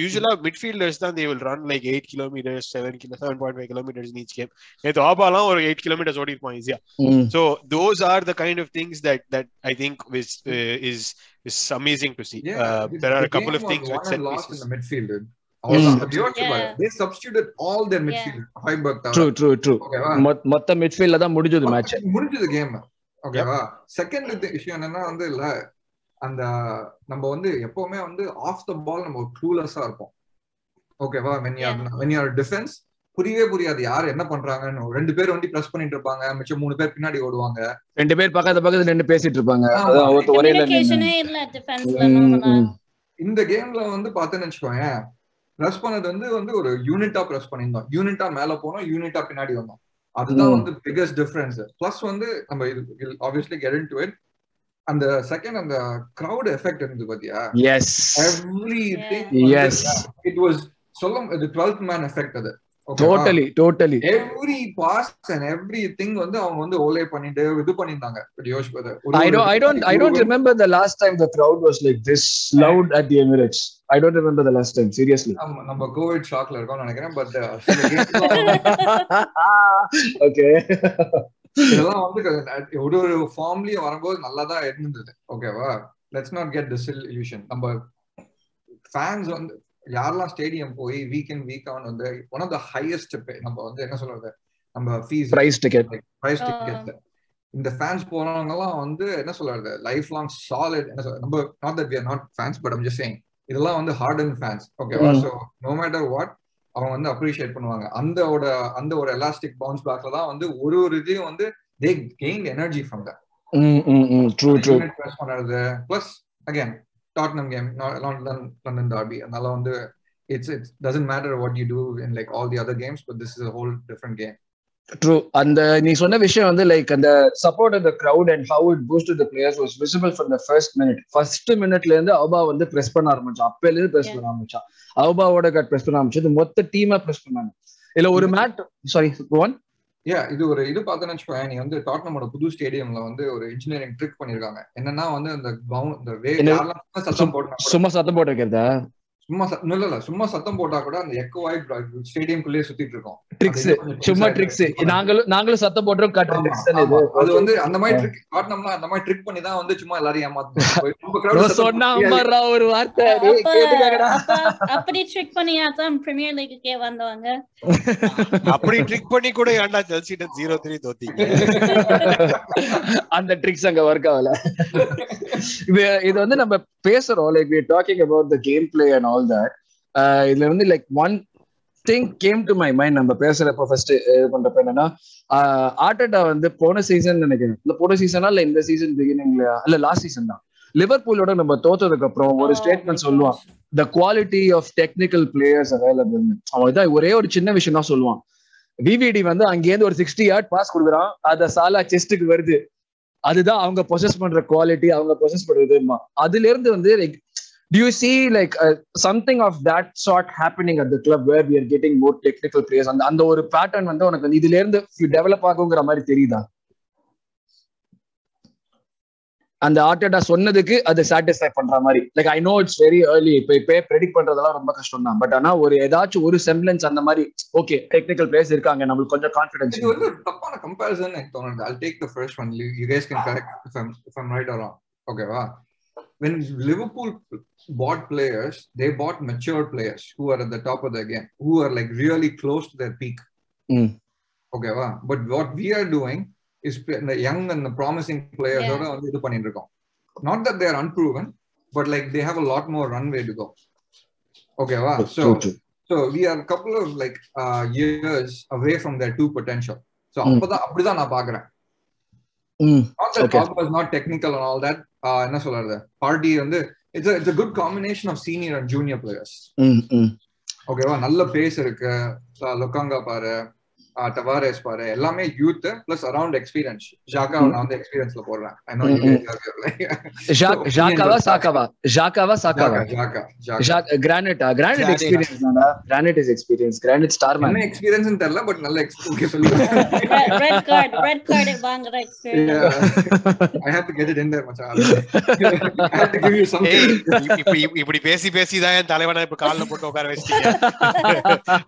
யூஸ்வலா eh, மிட்ஃபீல்டர்ஸ் தான் they will run like eight kilometre seven kilo seven point five kilometres நீச் game நேற்று ஆபாலாம் ஒரு எயிட் கிலோமீட்டர்ஸ் ஓடி இருப்பான் ஈஸியா so those are the kind of things that that I think is is is amazing to see there are couple of things which set pieces
மொத்த மிட்ஃபீல்ட்ல தான் முடிஞ்சது மேட்ச் முடிஞ்சது கேம் ஓகேவா செகண்ட் விஷயம் என்னன்னா வந்து இல்ல அந்த நம்ம வந்து எப்பவுமே வந்து ஆஃப் த பால் நம்ம க்ளூலெஸ்ஸா இருப்போம் ஓகேவா when you when you defence புரியவே புரியாது யார் என்ன பண்றாங்கன்னு ரெண்டு பேர் வண்டி பிரஸ் பண்ணிட்டு இருப்பாங்க மிச்சம் மூணு பேர் பின்னாடி ஓடுவாங்க ரெண்டு பேர் பக்கத்து
பக்கத்துல
நின்று பேசிட்டு இருப்பாங்க ஒரே இந்த
கேம்ல வந்து பாத்தேன்னு வச்சுக்கோங்க ப்ரெஸ் பண்ணது வந்து வந்து ஒரு யூனிட்டா ப்ரெஸ் பண்ணியிருந்தோம் யூனிட்டா மேல போனோம் யூனிட்டா பின்னாடி வந்தோம் அதுதான் வந்து பிகஸ்ட் டிஃபரன்ஸ் பிளஸ் வந்து நம்ம ஆப்வியஸ்லி கெட் டு இட் அந்த செகண்ட் அந்த கிரவுட் எஃபெக்ட் இருந்தது
பாத்தியா எவ்ரி
திங் இட் வாஸ் சொல்லும் இது டுவெல்த் மேன் எஃபெக்ட் அது totally
totally every
pass
and every thing வந்து அவங்க
வந்து ஓலே
பண்ணிட்டு இது பண்ணிருந்தாங்க I don't I don't I don't remember the last time the crowd was like this loud at the Emirates I don't remember the last time seriously நம்ம Covid ஷாக்ல இருக்கோம் நினைக்கிறேன் பட் uh, ஓகே இதெல்லாம் வந்து
ஒரு ஒரு ஃபார்ம்லயே வரும்போது நல்லா தான் இருந்தது ஓகேவா let's not get this illusion நம்ம ஃபேன்ஸ் வந்து யாரெல்லாம் ஸ்டேடியம் போய் வீக் இன் வீக் ஆன் வந்து ஒன் ஆஃப் த ஹையஸ்ட் நம்ம வந்து என்ன சொல்றது நம்ம fees price ticket price ticket இந்த ஃபேன்ஸ் போறவங்கலாம் வந்து என்ன சொல்றது லைஃப் லாங் சாலிட் என்ன சொல்ற நம்ம not that we are not fans but I'm just saying இதெல்லாம் வந்து ஹார்ட் அண்ட் ஃபேன்ஸ் ஓகேவா சோ நோ மேட்டர் வாட் அவங்க வந்து அப்ரிஷியேட் பண்ணுவாங்க அந்த ஒரு அந்த ஒரு எலாஸ்டிக் பவுன்ஸ் பேக்ல தான் வந்து ஒரு ஒரு இதையும் வந்து they gain energy from that through through பண்ணுறது plus again Tottenham game London derby அதனால வந்து it's it's doesn't matter what you do in like all the other games but this is whole different game
through அந்த நீ சொன்ன விஷயம் வந்து like அந்த support அந்த crowd and how it boost the players was visible for the first minute first மினிட்ல இருந்து Auba வந்து பிரஸ் பண்ண ஆரம்பிச்சான் அப்பையில பிரஸ் பண்ண ஆரம்பிச்சான் அவுபாவோட கட் பிரஸ் பண்ண ஆரம்பிச்சது மொத்த டீமா பிரஸ் பண்ணாங்க இல்ல ஒரு மேட் சாரி ஒன்
யா இது ஒரு இது பார்த்தேன்னு வச்சுக்கோங்க நீ வந்து டாட்னமோட புது ஸ்டேடியம்ல வந்து ஒரு இன்ஜினியரிங் ட்ரிக் பண்ணிருக்காங்க என்னன்னா வந்து அந்த கவுன் இந்த வே
சும்மா சத்தம் போட்டு இருக்கிறதா சும்மா இல்ல இல்ல சும்மா சத்தம் போட்டா கூட அந்த எக்கோ ஆயி ஸ்டேடியம்குள்ளே சுத்திட்டு இருக்கோம் ட்ரிக்ஸ் சும்மா ட்ரிக்ஸ் நாங்களும் நாங்களும் சத்தம் போட்டுறோம் காட்டுறோம்
அது வந்து அந்த மாதிரி ட்ரிக் காட்டணும்னா அந்த மாதிரி ட்ரிக் பண்ணி தான் வந்து சும்மா எல்லாரும் ஏமாத்துறோம் சொன்னா
அம்மாடா ஒரு வார்த்தை
அப்படி ட்ரிக் பண்ணியா தான் பிரீமியர் லீக்குக்கே வந்தவங்க அப்படி
ட்ரிக் பண்ணி கூட ஏன்டா செல்சிட்ட ஜீரோ த்ரீ தோத்தி அந்த
ட்ரிக்ஸ் அங்க வர்க் ஆகல இது வந்து நம்ம பேசுறோம் like we talking about the game play and all all that uh, இதுல வந்து like one thing came to my mind நம்ம பேசுறப்ப ஃபர்ஸ்ட் இது பண்றப்ப என்னன்னா ஆர்டா uh, வந்து போன சீசன் நினைக்கிறேன் இல்ல போன சீசனா இல்ல இந்த சீசன் பிகினிங்ல இல்ல லாஸ்ட் சீசன் தான் லிவர்பூலோட நம்ம தோத்ததுக்கு அப்புறம் ஒரு ஸ்டேட்மெண்ட் சொல்லுவான் the quality of technical players available அவன் இதான் ஒரே ஒரு சின்ன விஷயம் தான் சொல்லுவான் விவிடி வந்து அங்கேருந்து ஒரு சிக்ஸ்டி யார்ட் பாஸ் கொடுக்குறான் அத சாலா செஸ்டுக்கு வருது அதுதான் அவங்க ப்ரொசஸ் பண்ற குவாலிட்டி அவங்க ப்ரொசஸ் பண்றதுமா அதுல இருந்து வந்து like do you see like uh, something of that sort happening at the club where we are getting more technical players அந்த அந்த ஒரு பேட்டர்ன் வந்து உனக்கு இதுல இருந்து டெவலப் ஆகுங்கிற மாதிரி தெரியுதா அந்த ஆர்டேட்டா சொன்னதுக்கு அது சாட்டிஸ்ஃபை பண்ற மாதிரி like I know it's very early இப்ப இப்போ ப்ரெடிக்ட் பண்றதெல்லாம் ரொம்ப கஷ்டம் தான் பட் ஆனா ஒரு ஏதாச்சும் ஒரு செம்பிளன்ஸ் அந்த மாதிரி ஓகே டெக்னிக்கல் பிளேயர்ஸ் இருக்காங்க நம்மளுக்கு கொஞ்சம் கான்ஃபிடன்ஸ் இது வந்து தப்பான கம்பேரிசன் எனக்கு தோணுது I take the first one
you guys can correct if I right or ஓகேவா when Liverpool bought players, they bought mature players who are at the top of the game, who are like really close to their peak. Mm. Okay, wow. but what we are doing is the young and the promising players yeah. are on Not that they are unproven, but like they have a lot more runway to go. Okay, wow. so, so we are a couple of like uh, years away from their true potential. So, mm. Not that okay. Pogba is not technical and all that, என்ன சொல்றது party வந்து it's it's a good combination of senior and junior players ஓகேவா நல்ல base இருக்கு லொக்காங்கா பாரு Tavares பாரு எல்லாமே youth plus around experience Xhaka நான் வந்து எக்ஸ்பீரியன்ஸ்ல போடுறேன்
ஐ ஜாக்காவா சாக்காவா ஜாக்காவா சாக்காவா
ஜாக்கா
ஜாக்கா கிரானைட்டா கிரானைட் எக்ஸ்பீரியன்ஸ் தானா Granit is experience Granit star man
என்ன எக்ஸ்பீரியன்ஸ் தெரியல பட் நல்ல எக்ஸ்பீரியன்ஸ்
சொல்லுங்க ரெட் கார்டு ரெட் கார்டு வாங்குற experience
I have to get it in there மச்சான் I have to give you
something இப்படி பேசி பேசி தான் என் தலைவனை இப்ப கால்ல போட்டு உட்கார வச்சிட்டீங்க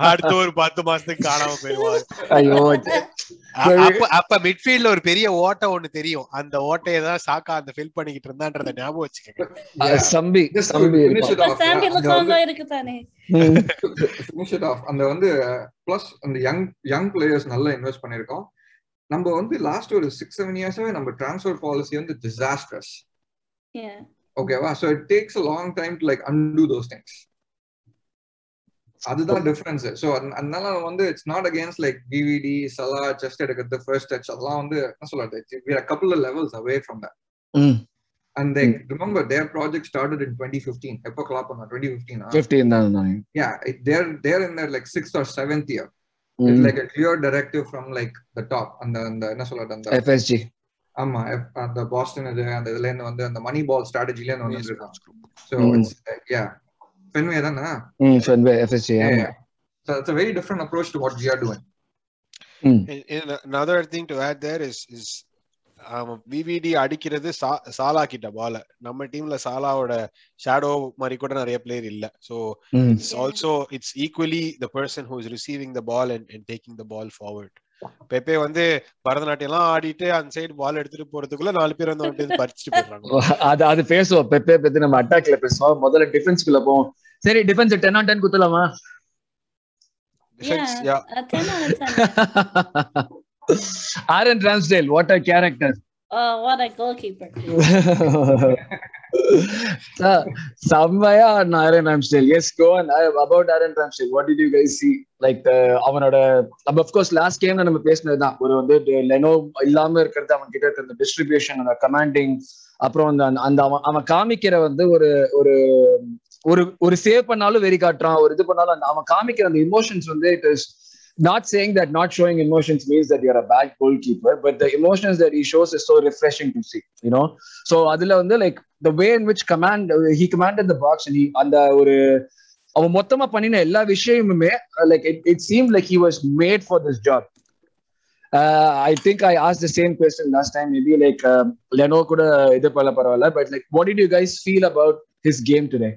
அடுத்த ஒரு 10 மாசத்துக்கு காணாம போயிடுவாங்க
அப்ப
அப்ப மிட்ஃபீல்ட்ல ஒரு பெரிய ஓட்டை ஒண்ணு தெரியும் அந்த ஓட்டையை தான் சாக்கா அந்த ஃபில் பண்ணிக்கிட்டு இருந்தான்றத
ஞாபகம் வச்சுக்கோங்க சம்பி சம்பி இருக்கு தானே
ஆஃப் அந்த வந்து ப்ளஸ் அந்த யங் யங் பிளேயர்ஸ் நல்லா இன்வெஸ்ட் பண்ணிருக்கோம் நம்ம வந்து லாஸ்ட் ஒரு சிக்ஸ் செவன் இயர்ஸாவே நம்ம டிரான்ஸ்ஃபர் பாலிசி வந்து
டிசாஸ்டர்ஸ் ஓகேவா so it takes
long time to like undo those things அதுதான் டிஃபரன்ஸ் ஸோ அதனால வந்து it's not against like DVD Salah chest எடுக்கிறது ஃபர்ஸ்ட் டச் அதெல்லாம் வந்து என்ன சொல்றது couple levels away from that and like remember their project started in twenty fifteen எப்போ clap பண்ணா twenty fifteen yeah there there in like six or seventh year it like a clear directive from like the top அந்த அந்த என்ன சொல்றது அந்த FSG ஆமா அந்த Boston இது அந்த இதுல இருந்து வந்து அந்த மணி பால் ஸ்ட்ராட்டஜில இருந்து வந்துருக்காங்க ஸோ யா ஃபென்வே தானா ம் ஃபென்வே
so it's a very different approach to what we are doing mm. another thing to add there is is விவிடி அடிக்கிறது சாலா கிட்ட பால நம்ம டீம்ல சாலாவோட ஷேடோ மாதிரி கூட நிறைய பிளேயர் இல்ல so it's also it's equally the person who is receiving the ball and taking the ball forward Pepe வந்து
பரதநாட்டியம் எல்லாம் ஆடிட்டு அந்த சைடு பால் எடுத்துட்டு போறதுக்குள்ள நாலு பேர் வந்து பறிச்சுட்டு
போயிடுறாங்க அது அது
பேசுவோம் பெப்பே பத்தி நம்ம அட்டாக்ல பேசுவோம் முதல்ல டிஃபென்ஸ்க்குள்ள போவோம் சரி டிஃபென்ஸ் டென் ஆன் டென் குத்துலாமா Aaron Ramsdale what a
character what a goalkeeper செம்மையா go what you see like அவனோட கோர்ஸ் லாஸ்ட் நம்ம ஒரு வந்து லெனோ இல்லாம இருக்கிறது அவன் கிட்ட டிஸ்ட்ரிபியூஷன் கமாண்டிங் அப்புறம் அந்த அந்த அவன் அவன் காமிக்கிற வந்து ஒரு ஒரு ஒரு ஒரு சேவ் பண்ணாலும் வெறி காட்டுறான் ஒரு இது பண்ணாலும் அவன் காமிக்கிற அந்த இமோஷன்ஸ் வந்து it is not saying that not showing emotions means that you're a bad goalkeeper, but the emotions that he shows is so refreshing to see, you know. So அதுல வந்து like the way in which command he commanded the box and he அந்த ஒரு அவன் மொத்தமா பண்ணின எல்லா விஷயமுமே like it it seem like he was made for this job I think I ask the same question last time maybe like Leno கூட இது பண்ண பரவாயில்ல but like what did you guys feel about his game today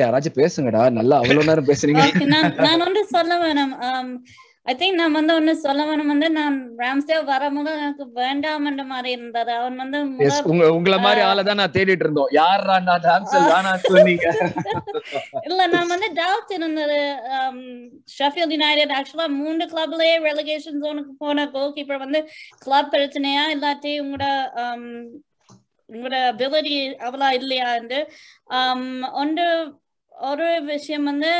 யாராச்சும் பேசுங்கடா நல்லா அவ்வளவு நேரம் பேசுறீங்க நான் ஒன்று சொல்ல வேணும் ஐ திங்க் நான் வந்து ஒண்ணு சொல்ல வேணும் வந்து நான் ராம்சே வரமுக எனக்கு வேண்டாம்ன்ற மாதிரி இருந்தாரு அவன் வந்து உங்க உங்கள மாதிரி ஆளை தான் நான் தேடிட்டு இருந்தோம் யார் நான் ராம்சேல் தானா சொன்னீங்க இல்ல நான் வந்து டவுட் இருந்தது ஷெஃபீல்ட் யுனைடெட் ஆக்சுவலா மூணு கிளப்லயே ரெலிகேஷன் ஜோனுக்கு போன கோல் கீப்பர் வந்து கிளப் பிரச்சனையா இல்லாட்டி உங்களோட உங்களோட அபிலிட்டி அவ்வளவு இல்லையா என்று ஒன்று அரவேசியம வந்து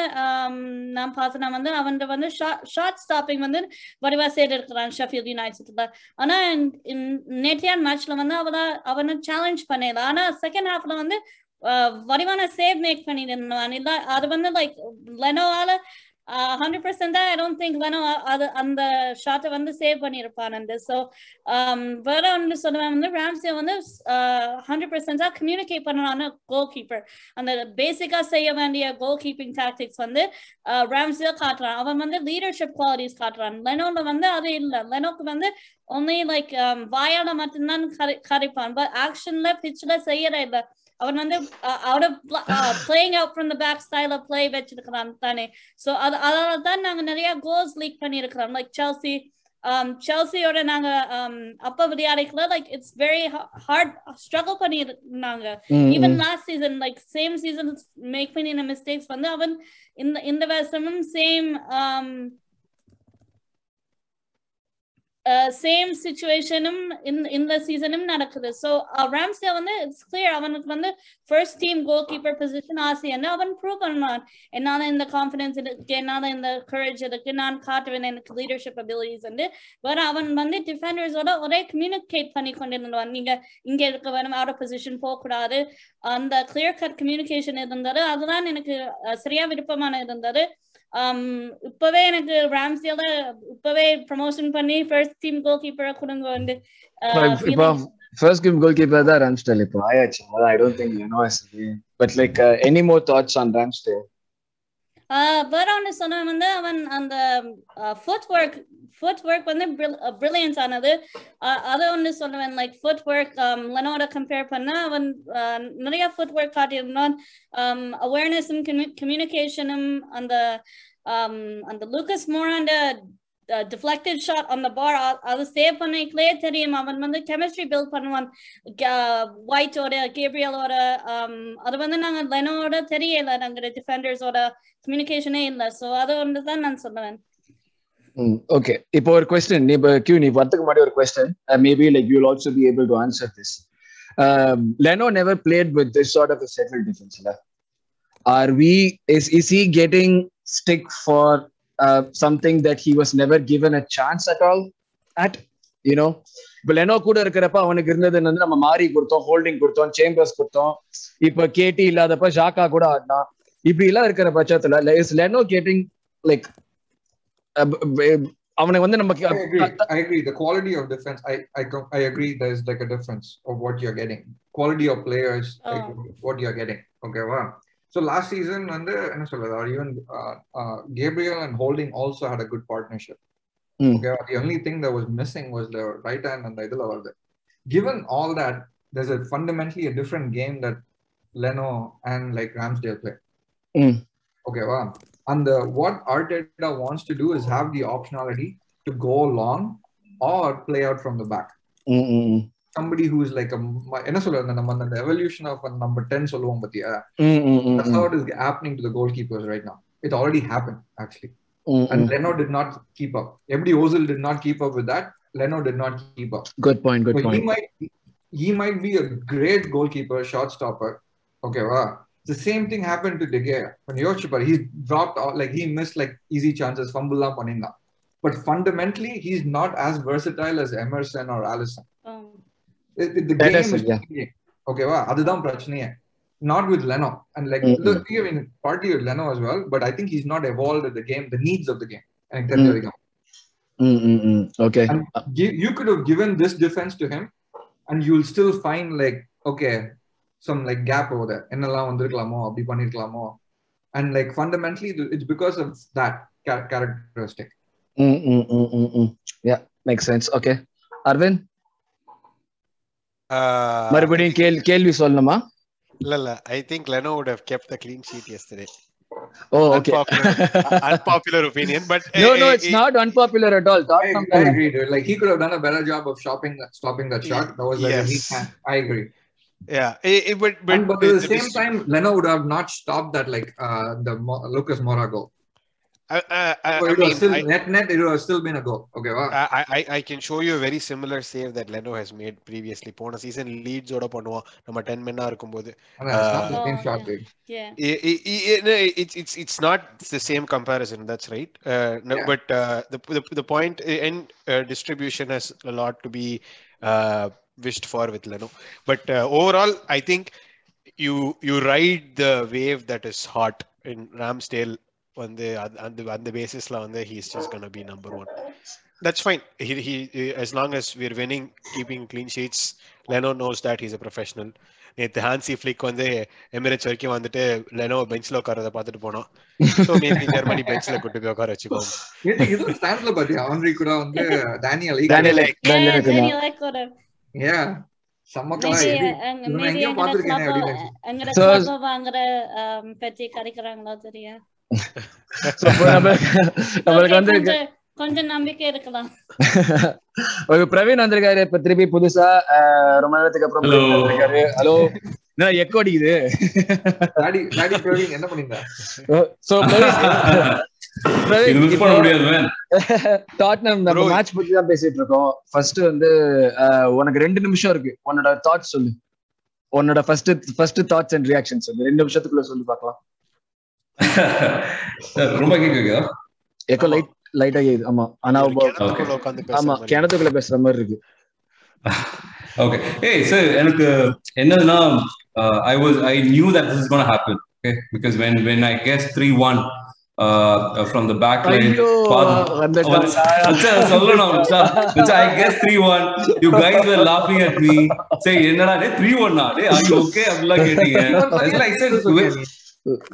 நான் பாத்தنا வந்து அவنده வந்து ஷார்ட் ஸ்டாப்பிங் வந்து வரிவா சேட் எடுத்தான் ஷஃபீத் யுனைட்டெட் டா அனன் இன் நெட் இயர் மேட்ச்ல வந்து அவரா அவنه சவாஞ்ச் பண்ணல ஆனா செகண்ட் ஹாப்ல வந்து வரிவான சேவ் மேக் பண்ணிட்டான் அத வந்து லைக் லெனோ ஆலா ஹண்ட்ரட் பர்சன்ட் தான் ஐ டோன்ட் திங்க் வேணும் அது அந்த ஷாட்டை வந்து சேவ் பண்ணியிருப்பான் அந்த ஸோ வேற ஒன்று சொல்லுவேன் வந்து ராம்சே வந்து ஹண்ட்ரட் பர்சன்டா கம்யூனிகேட் பண்ணலான கோல் கீப்பர் அந்த பேசிக்கா செய்ய வேண்டிய கோல் கீப்பிங் டாக்டிக்ஸ் வந்து ராம்சே காட்டுறான் அவன் வந்து லீடர்ஷிப் குவாலிட்டிஸ் காட்டுறான் லெனோல வந்து அது இல்லை லெனோக்கு வந்து ஒன்லி லைக் வாயால மட்டும்தான் கரை கரைப்பான் பட் ஆக்ஷன்ல பிச்சில் செய்யற இல்லை அவன் வந்து out of playing out from the back ஸ்டைல பிளே வச்சிருக்கிறான் தானே ஸோ அது அதனால தான் நாங்க நிறைய கோல்ஸ் லீக் பண்ணியிருக்கிறோம் லைக் செல்சி செல்சியோட நாங்க அப்ப விளையாடிக்கல like it's very hard struggle பண்ணி இருந்தாங்க even last season like same season make பண்ணின மிஸ்டேக்ஸ் வந்து அவன் இந்த இந்த வருஷமும் சேம் சேம் சுச்சுவேஷனும் இந்த சீசனும் நடக்குது ஸோ ராம்ஸ்டேல் வந்து இட்ஸ் கிளியர் அவனுக்கு வந்து first team goal keeper position என்ன அவன் ப்ரூவ் பண்ணுவான் என்னால் இந்த கான்ஃபிடன்ஸ் இருக்கு என்னால் இந்த கரேஜ் இருக்கு நான் காட்டுவேன் எனக்கு லீடர்ஷிப் அபிலிட்டிஸ் வந்து வர அவன் வந்து டிஃபெண்டர்ஸோட ஒரே கம்யூனிகேட் பண்ணி கொண்டு நீங்க இங்க இருக்க வேணும் அவரோட பொசிஷன் போகக்கூடாது அந்த கிளியர் கட் கம்யூனிகேஷன் இருந்தது அதுதான் எனக்கு சரியா விருப்பமான இருந்தது Um, இப்பவே எனக்கு ராம்சியோட இப்பவே ப்ரமோஷன்
பண்ணி ஃபர்ஸ்ட் டீம் கோல் கீப்பரா கொடுங்க வந்து ஃபர்ஸ்ட் டீம் கோல் கீப்பர் தான் ராம்ஸ்டேல் இப்போ
ஆயாச்சு I don't think you know but like any more thoughts on Ramsdale
but அவனு சொன்ன வந்து அவன் அந்த ஃபுட் ஒர்க் ஃபுட் ஒர்க் வந்து பிரில்லியன்ஸ் ஆனது அதை ஒன்று சொல்லுவேன் லைக் ஃபுட் ஒர்க் லனோட கம்பேர் பண்ணால் அவன் நிறைய ஃபுட் ஒர்க் காட்டியிருந்தான் அவேர்னஸும் கம்யூனிகேஷனும் அந்த அந்த லூக்கஸ் மோராண்ட Uh, deflected shot on the bar அது சேவ் பண்ணிக்கலே தெரியும் அவன் வந்து கெமிஸ்ட்ரி பில்ட் பண்ணுவான் ஒயிட்டோட கேப்ரியலோட um, அது வந்து நாங்கள் லெனோட தெரியல நாங்க டிஃபெண்டர்ஸோட கம்யூனிகேஷனே இல்லை ஸோ அது ஒன்று தான் நான் சொல்லுவேன்
ஓகே இப்போ ஒரு கொஸ்டின் நீ இப்போ கியூ நீ வரதுக்கு முன்னாடி ஒரு question maybe like you also be able to answer this Leno never played with this sort of settle டிஃபென்ஸ்ல R we is is he getting stick for uh, something that he was never given a chance at all at you know இப்போ Leno கூட இருக்கிறப்ப அவனுக்கு இருந்தது வந்து நம்ம மாறி கொடுத்தோம் ஹோல்டிங் கொடுத்தோம் சேம்பர்ஸ் கொடுத்தோம் இப்போ கேட்டி இல்லாதப்ப ஷாக்கா கூட ஆடினான் இப்படி எல்லாம் இருக்கிற பட்சத்துல இஸ் லெனோ கேட்டிங் லைக் அவனுக்கு வந்து நம்ம
I agree the quality of defence I I I agree there is like a difference of what you are getting quality of players like what you are getting ஓகேவா so last season, and even uh, uh, Gabriel and Holding also had a good partnership. Hmm. Okay, the only thing that was missing was the right hand and the idol over there. Given all that, there's a fundamentally a different game that Leno and like Ramsdale play. Hmm. Okay, well, And what Arteta wants to do is have the optionality to go long or play out from the back. Hmm, somebody who's like a என்ன சொல்றது நம்ம evolution of a number ten சொல்லுவோம் பாத்தியா that's how it is happening to the goalkeepers right now it already happened actually and Leno did not keep up every Ozel did not keep up with that Leno did not keep up
good point good
point he might he might be a great goalkeeper shortstopper. okay wow the same thing happened to De Gea when Yoshipar he dropped out like he missed like easy chances fumble up on him but fundamentally he's not as versatile as Emerson or Allison the game is yeah. ஓகேவா அதுதான் பிரச்சனையே not with Leno and like mm-hmm. I mean partly with Leno as well, but I think he's not evolved at the game, the needs of the game. And there mm-hmm. mm-hmm. Okay. you could have given this defense to him, and you'll still find like okay, some like gap over there. என்னெல்லாம் வந்திருக்கலாமோ அப்படி பண்ணிருக்கலாமோ and like fundamentally it's because of that characteristic.
Mm-mm-mm-mm. Mm-hmm. Mm-hmm. Yeah, makes sense. Okay, Arvin. Uh, மறுபடியும் கேள்வி கேள்வி சொல்லணுமா இல்ல
இல்ல I think Leno would have kept the clean sheet
yesterday oh okay
unpopular opinion but
no no it's not unpopular
at all thought all. I agree like he could have done a better job of stopping
stopping that
shot that was yes. I agree yeah it, eh, would. Eh, but, but, but at the same time leno would have not stopped that like uh the lucas morago uh, uh, uh, it I mean, still net
net. It would have still been a goal. Okay, wow. I, I I can show you a very similar save that Leno has made previously. போன season லீட்ஸோட பண்ணுவோம் நம்ம ten மென்னா இருக்கும்போது it's it's it's not the same comparison. That's right. No, yeah. But the, the the point and distribution has a lot to be wished for with Leno. But overall, I think you you ride the wave that is hot in Ramsdale வந்து அந்த அந்த பேசிஸ்ல வந்து he just gonna be number one that's fine he he as long as we are winning keeping clean Leno knows that he's a professional நேத்து Hansi ஃபிளிக் வந்து Emirates வரைக்கும் வந்துட்டு லெனோ பெஞ்ச்ல உட்காரத பாத்துட்டு போனோம் சோ மேபி ஜெர்மனி பெஞ்ச்ல கூட்டி போய் உட்கார வச்சுக்கோம் இது ஸ்டாண்ட்ல பாத்தியா ஆன்ரி கூட வந்து டானியல் டானியல் டானியல் யா சம்மக்கலாம் எங்க பாத்துர்க்கேனே அப்படினு சோ வாங்குற பத்தி கரைக்கறாங்களா தெரியா கொஞ்சம் ஒரு பிரவீன் வந்திருக்காரு திருப்பி புதுசா ரொம்ப நேரத்துக்கு அப்புறம் ஹலோ என்ன எக்கோ அடிக்குது என்ன சோ மேட்ச் தான் பேசிட்டு இருக்கோம் ஃபர்ஸ்ட் வந்து உனக்கு ரெண்டு நிமிஷம் இருக்கு உன்னோட தாட்ஸ் சொல்லு ஃபர்ஸ்ட் ஃபர்ஸ்ட் தாட்ஸ் அண்ட் ரெண்டு நிமிஷத்துக்குள்ள சொல்லி பாக்கலாம் ரொம்ப கேக்குதா எக்கோ லைட் லைட்டா ஆமா ஆனா ஆமா கிணத்துக்குள்ள பேசுற மாதிரி இருக்கு ஓகே ஏய் சார் எனக்கு என்னதுன்னா I was I knew that this is gonna happen okay because when when I guess 3-1 3 1. 3 1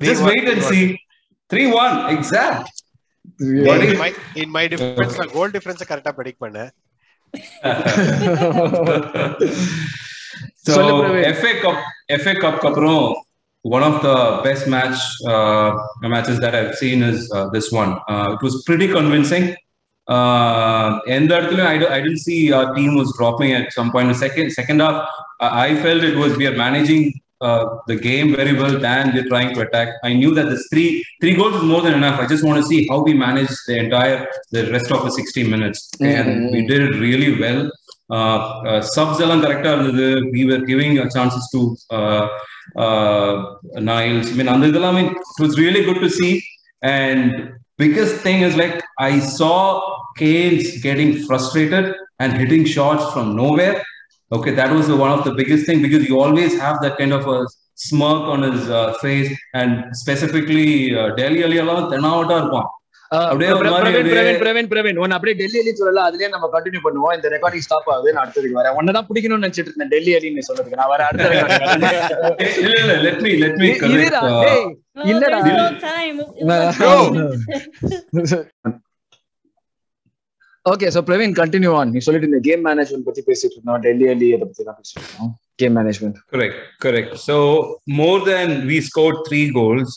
Just wait and see. 3 1, exact. In, my, in my difference, the goal difference is correct. so, so FA Cup, FA Cup, Capro, one of the best match, uh, matches that I've seen is uh, this one. Uh, it was pretty convincing. Uh, and I, didn't see our team was dropping at some point in second, second half. I felt it was we are managing uh, the game very well than they're trying to attack. I knew that this three three goals is more than enough. I just want to see how we manage the entire the rest of the 60 minutes. And mm-hmm. we did it really well. Subs uh, uh, correct. We were giving uh, chances to uh, uh, Niles. I mean, I mean, it was really good to see. And biggest thing is like I saw Kane's getting frustrated and hitting shots from nowhere. Okay, that was one of the biggest thing because you always have that kind of a smirk on his face and specifically Dele அலியெல்லாம் தெனாவட்டா இருப்பான் அப்படியே பிரவீன் பிரவீன் பிரவீன் ஒன்னு அப்படியே டெல்லி அலி சொல்லல அதுலயே நம்ம continue பண்ணுவோம் இந்த ரெக்கார்டிங் ஸ்டாப் ஆகுது நான் அடுத்ததுக்கு வரேன் ஒன்னதான் பிடிக்கணும்னு நினைச்சிட்டு இருந்தேன் டெல்லி அலின்னு சொன்னதுக்கு நான் வர அடுத்த இல்ல இல்ல லெட் மீ லெட் மீ இல்லடா இல்லடா
okay so Praveen continue on நீ சொல்லிட்டு இந்த கேம் மேனேஜ்மெண்ட் பத்தி பேசிட்டு இருந்தோம் டெல்லி அலி அதை பத்தி தான் பேசிட்டு இருந்தோம் game management correct correct so more then we score three goals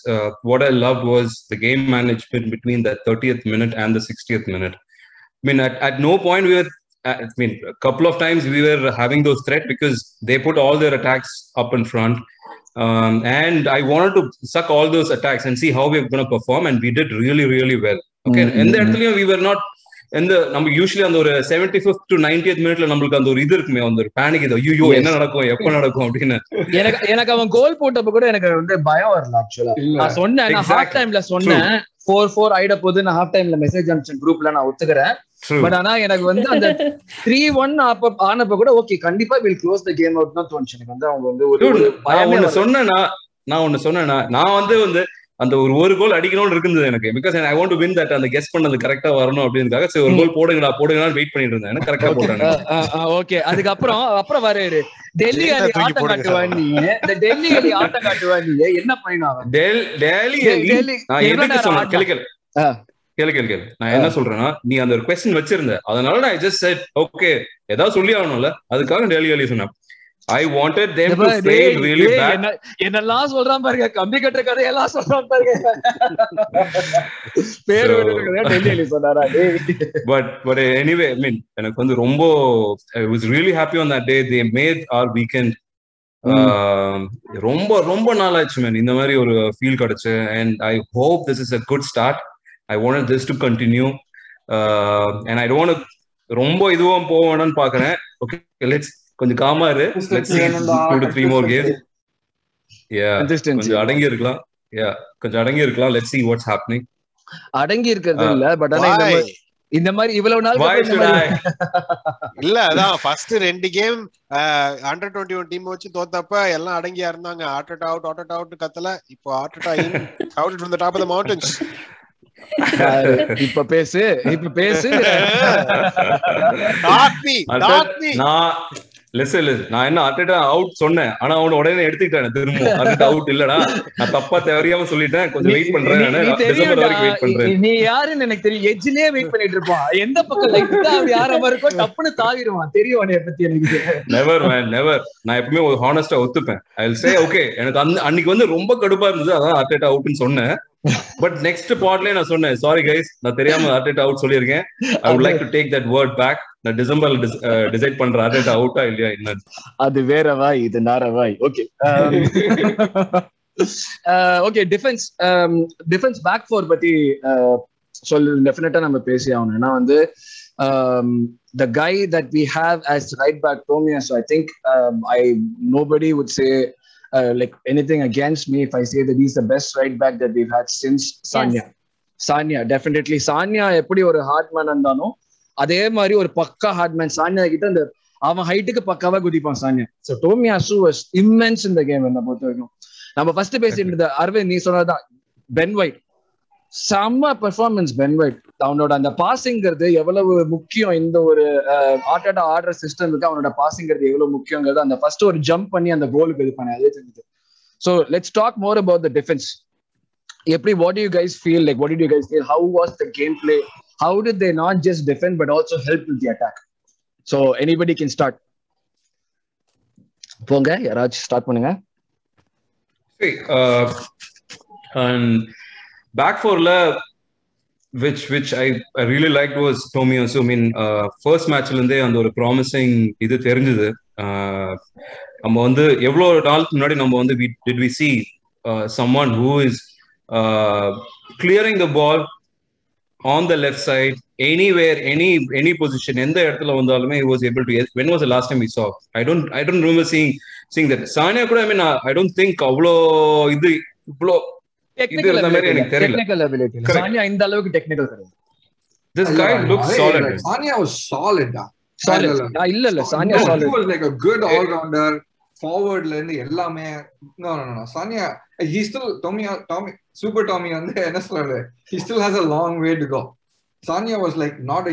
what I love was the game management between the thirtieth minute and the sixtieth minute I mean, at, at no point we were, uh, I mean, a couple of times we were having those threat because they put all their attacks up in front. Um, and I wanted to suck all those attacks and see how we are going to perform. And we did really, really well. Okay. Mm-hmm. And the we were not எந்த நம்ம usually அந்த ஒரு seventy fifth to ninetieth மினிட்ல நம்மளுக்கு அந்த ஒரு இது இருக்குமே அந்த ஒரு பேனிக் இது ஐயோ என்ன நடக்கும் எப்ப நடக்கும் அப்படின்னு எனக்கு எனக்கு அவன் கோல் போட்டப்ப கூட எனக்கு வந்து பயம் வரல ஆக்சுவலா நான் சொன்னேன் ஹாஃப் டைம்ல சொன்னேன் ஃபோர் ஃபோர் ஆயிட போது நான் ஹாஃப் டைம்ல மெசேஜ் அனுப்பிச்சேன் குரூப்ல நான் ஒத்துக்கிறேன் பட் ஆனா எனக்கு வந்து அந்த த்ரீ ஒன் அப்ப ஆனப்ப கூட ஓகே கண்டிப்பா will close the game out தான் தோணுச்சு எனக்கு வந்து அவங்க வந்து ஒரு நான் ஒன்னு சொன்னேன்னா நான் ஒன்னு சொன்னேன்னா நான் வந்து வந்து அந்த ஒரு ஒரு கோல் அடிக்கணும்னு இருந்தது எனக்கு because I want win that அந்த கெஸ்ட் பண்ணது கரெக்டா வரணும் அப்படிங்கறதுக்காக சரி ஒரு கோல் போடுங்கடா போடுங்கடா வெயிட் பண்ணிட்டு இருந்தேன் கரெக்டா போடுறேன் ஓகே அதுக்கப்புறம் அப்புறம் வரையிடு டெல்லி அணி ஆட்டம் காட்டுவா நீ இந்த டெல்லி அணி ஆட்டம் காட்டுவா நீ என்ன பண்ணினா டெல்லி டெல்லி நான் எதுக்கு சொல்றேன் கிளிக்கல் கேளு கேளு கேளு நான் என்ன சொல்றேன்னா நீ அந்த ஒரு கொஸ்டின் வச்சிருந்த அதனால நான் ஜஸ்ட் செட் ஓகே ஏதாவது சொல்லி ஆகணும்ல அதுக்காக டெல்லி அலி சொன்னேன் I wanted them to play really bad என்னெல்லாம் சொல்றான் பாருங்க கம்பி கட்டற கதை எல்லாம் சொல்றான் பாருங்க பேர் விட்டுருக்கதே டெல்லியில சொன்னாரா டேய் but but anyway I mean எனக்கு வந்து ரொம்ப I was really happy on that day they made our weekend ரொம்ப ரொம்ப நாள் ஆச்சு மேன் இந்த மாதிரி ஒரு ஃபீல் கிடைச்சு and I hope this is a good start I want this to continue and I don't ரொம்ப இதுவும் போவேணும்னு பாக்குறேன் ஓகே லெட்ஸ் கொஞ்சம் காமா இரு த்ரீ மோர் கேம்ஸ் யா கொஞ்சம் அடங்கி இருக்கலாம் யா கொஞ்சம் அடங்கி இருக்கலாம் லெட்ஸ் சீ வாட்ஸ் ஹேப்பனிங் அடங்கி இருக்கிறது ah, இல்ல பட் ஆனா இந்த மாதிரி இவ்வளவு நாள் இல்ல அதான் ஃபர்ஸ்ட் ரெண்டு game under twenty one team வச்சு தோத்தப்ப எல்லாம் அடங்கியா இருந்தாங்க அட் அவுட் அட் அவுட் கத்தல இப்போ at in out from the top of the mountains இப்ப பேசு இப்ப பேசு நான் லெஸ் லெஸ் நான் என்ன அர்டேட்டா அவுட் சொன்னேன் ஆனா அவன உடனே எடுத்துக்கிட்டேன் திரும்ப அதுக்கு அவுட் இல்லடா நான் தப்பா தெரியாம சொல்லிட்டேன் கொஞ்சம் வெயிட் பண்றேன் டிசம்பர் வெயிட் பண்றேன் நீ யாருன்னு எனக்கு தெரியும் எஜ்லயே வெயிட் பண்ணிட்டு இருப்பான் எந்த பக்கம் லைட்டா யார இருக்கோ டப்புனு தாவிடுவான் தெரியும் உனைய பத்தி எனக்கு நெவர் மேன் நெவர் நான் எப்பவுமே ஒரு ஹானஸ்டா ஒத்துப்பேன் ஐ வில் சே ஓகே எனக்கு அன்னைக்கு வந்து ரொம்ப கடுப்பா இருந்தது அதான் அர்டேட்டா அவுட்னு சொன்னேன் பட் நெக்ஸ்ட் பாட்லயே நான் சொன்னேன் சாரி கைஸ் நான் தெரியாம அட்லெட் அவுட் சொல்லியிருக்கேன் I would like to take that word back நான் டிசம்பர் டிசைட் uh, பண்ற அட்லெட் அவுட்டா இல்லையா என்ன அது வாய் இது நார வாய் okay okay defence defence back four பத்தி uh, சொல்லு டெஃபினட்டா நம்ம பேசி ஆகணும் ஏன்னா வந்து um, the guy that we have as right back Tomia, so I think um, I nobody would say uh, like anything against me if I say that he's the best right back that we've had since Sanya. Yes. Sanya, definitely. Sanya எப்படி ஒரு Hartman இருந்தானோ அதே மாதிரி ஒரு பக்கா Hartman Sania கிட்ட அந்த அவன் ஹைட்டுக்கு பக்காவா குதிப்பான் சானியா so Tomiyasu was immense இந்த கேம் என்ன பொறுத்த வரைக்கும் நம்ம ஃபர்ஸ்ட் பேசிட்டு இருந்த அரவிந்த் நீ சொன்னதான் பென் ஒயிட் செம்ம பெர்ஃபார்மன்ஸ் பென் ஒயிட் அவனோட அந்த பாசிங்கிறது எவ்வளவு முக்கியம் இந்த ஒரு ஆட்டாட்ட ஆடுற சிஸ்டமுக்கு அவனோட பாசிங்கிறது எவ்வளவு முக்கியங்கிறது அந்த ஃபர்ஸ்ட் ஒரு ஜம்ப் பண்ணி அந்த கோலுக்கு இது பண்ண அதே தெரிஞ்சது so let's talk more about the defence எப்படி what you guys feel like what you guys feel how was the game play how to they not just defend but also help with the attack so anybody can start போங்க யாராச்சும் start பண்ணுங்க
back ஃபோர்ல uh, which which I really like was Tomy also mean first மேட்ச்ல அந்த ஒரு promising இது தெரிஞ்சுது uh, நம்ம வந்து எவ்வளோ நாளுக்கு முன்னாடி நம்ம வந்து we did we see someone who is clearing the ball on the left side anywhere any any position எந்த இடத்துல வந்தாலுமே was able to when was last time saw I don't I don't remember seeing seeing that Sania கூட I mean I don't think அவ்வளோ இது
இவ்வளோ technical
Sania Sania ஃபார்வர்ட்ல இருந்து எல்லாமே Sania Tomy Tommy super Tommy வந்து என்ன சொல்றது ஹாஸ் அ லாங் டு சானியா லைக் நாட்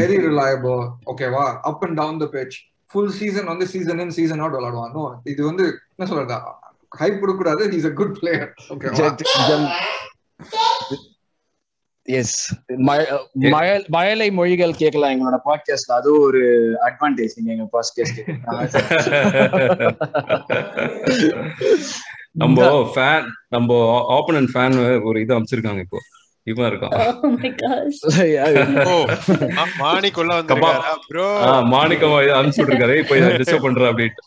வெரி ஓகேவா த ஃபுல் சீசன் வந்து சீசன் சீசன் இது வந்து என்ன சொல்றது ஹைப் கொடுக்கூடாது இஸ் அ குட் பிளேயர்
எஸ் மயல் மயலை மொழிகள் கேட்கலாம் எங்களோட பாட்காஸ்ட்ல அது ஒரு அட்வான்டேஜ் நீங்க எங்க பாட்காஸ்ட் நம்ம ஃபேன் oh, நம்ம ஆப்பனன்ட் ஃபேன் ஒரு இது அமைச்சிருக்காங்க இப்போ மாணிக்கம் இருக்கான் மாணிக் oh உள்ள oh, வந்திருக்காரா அனுப்பிச்சு விட்டுருக்காரு இப்போ டிஸ்டர்ப் பண்ற அப்படின்ட்டு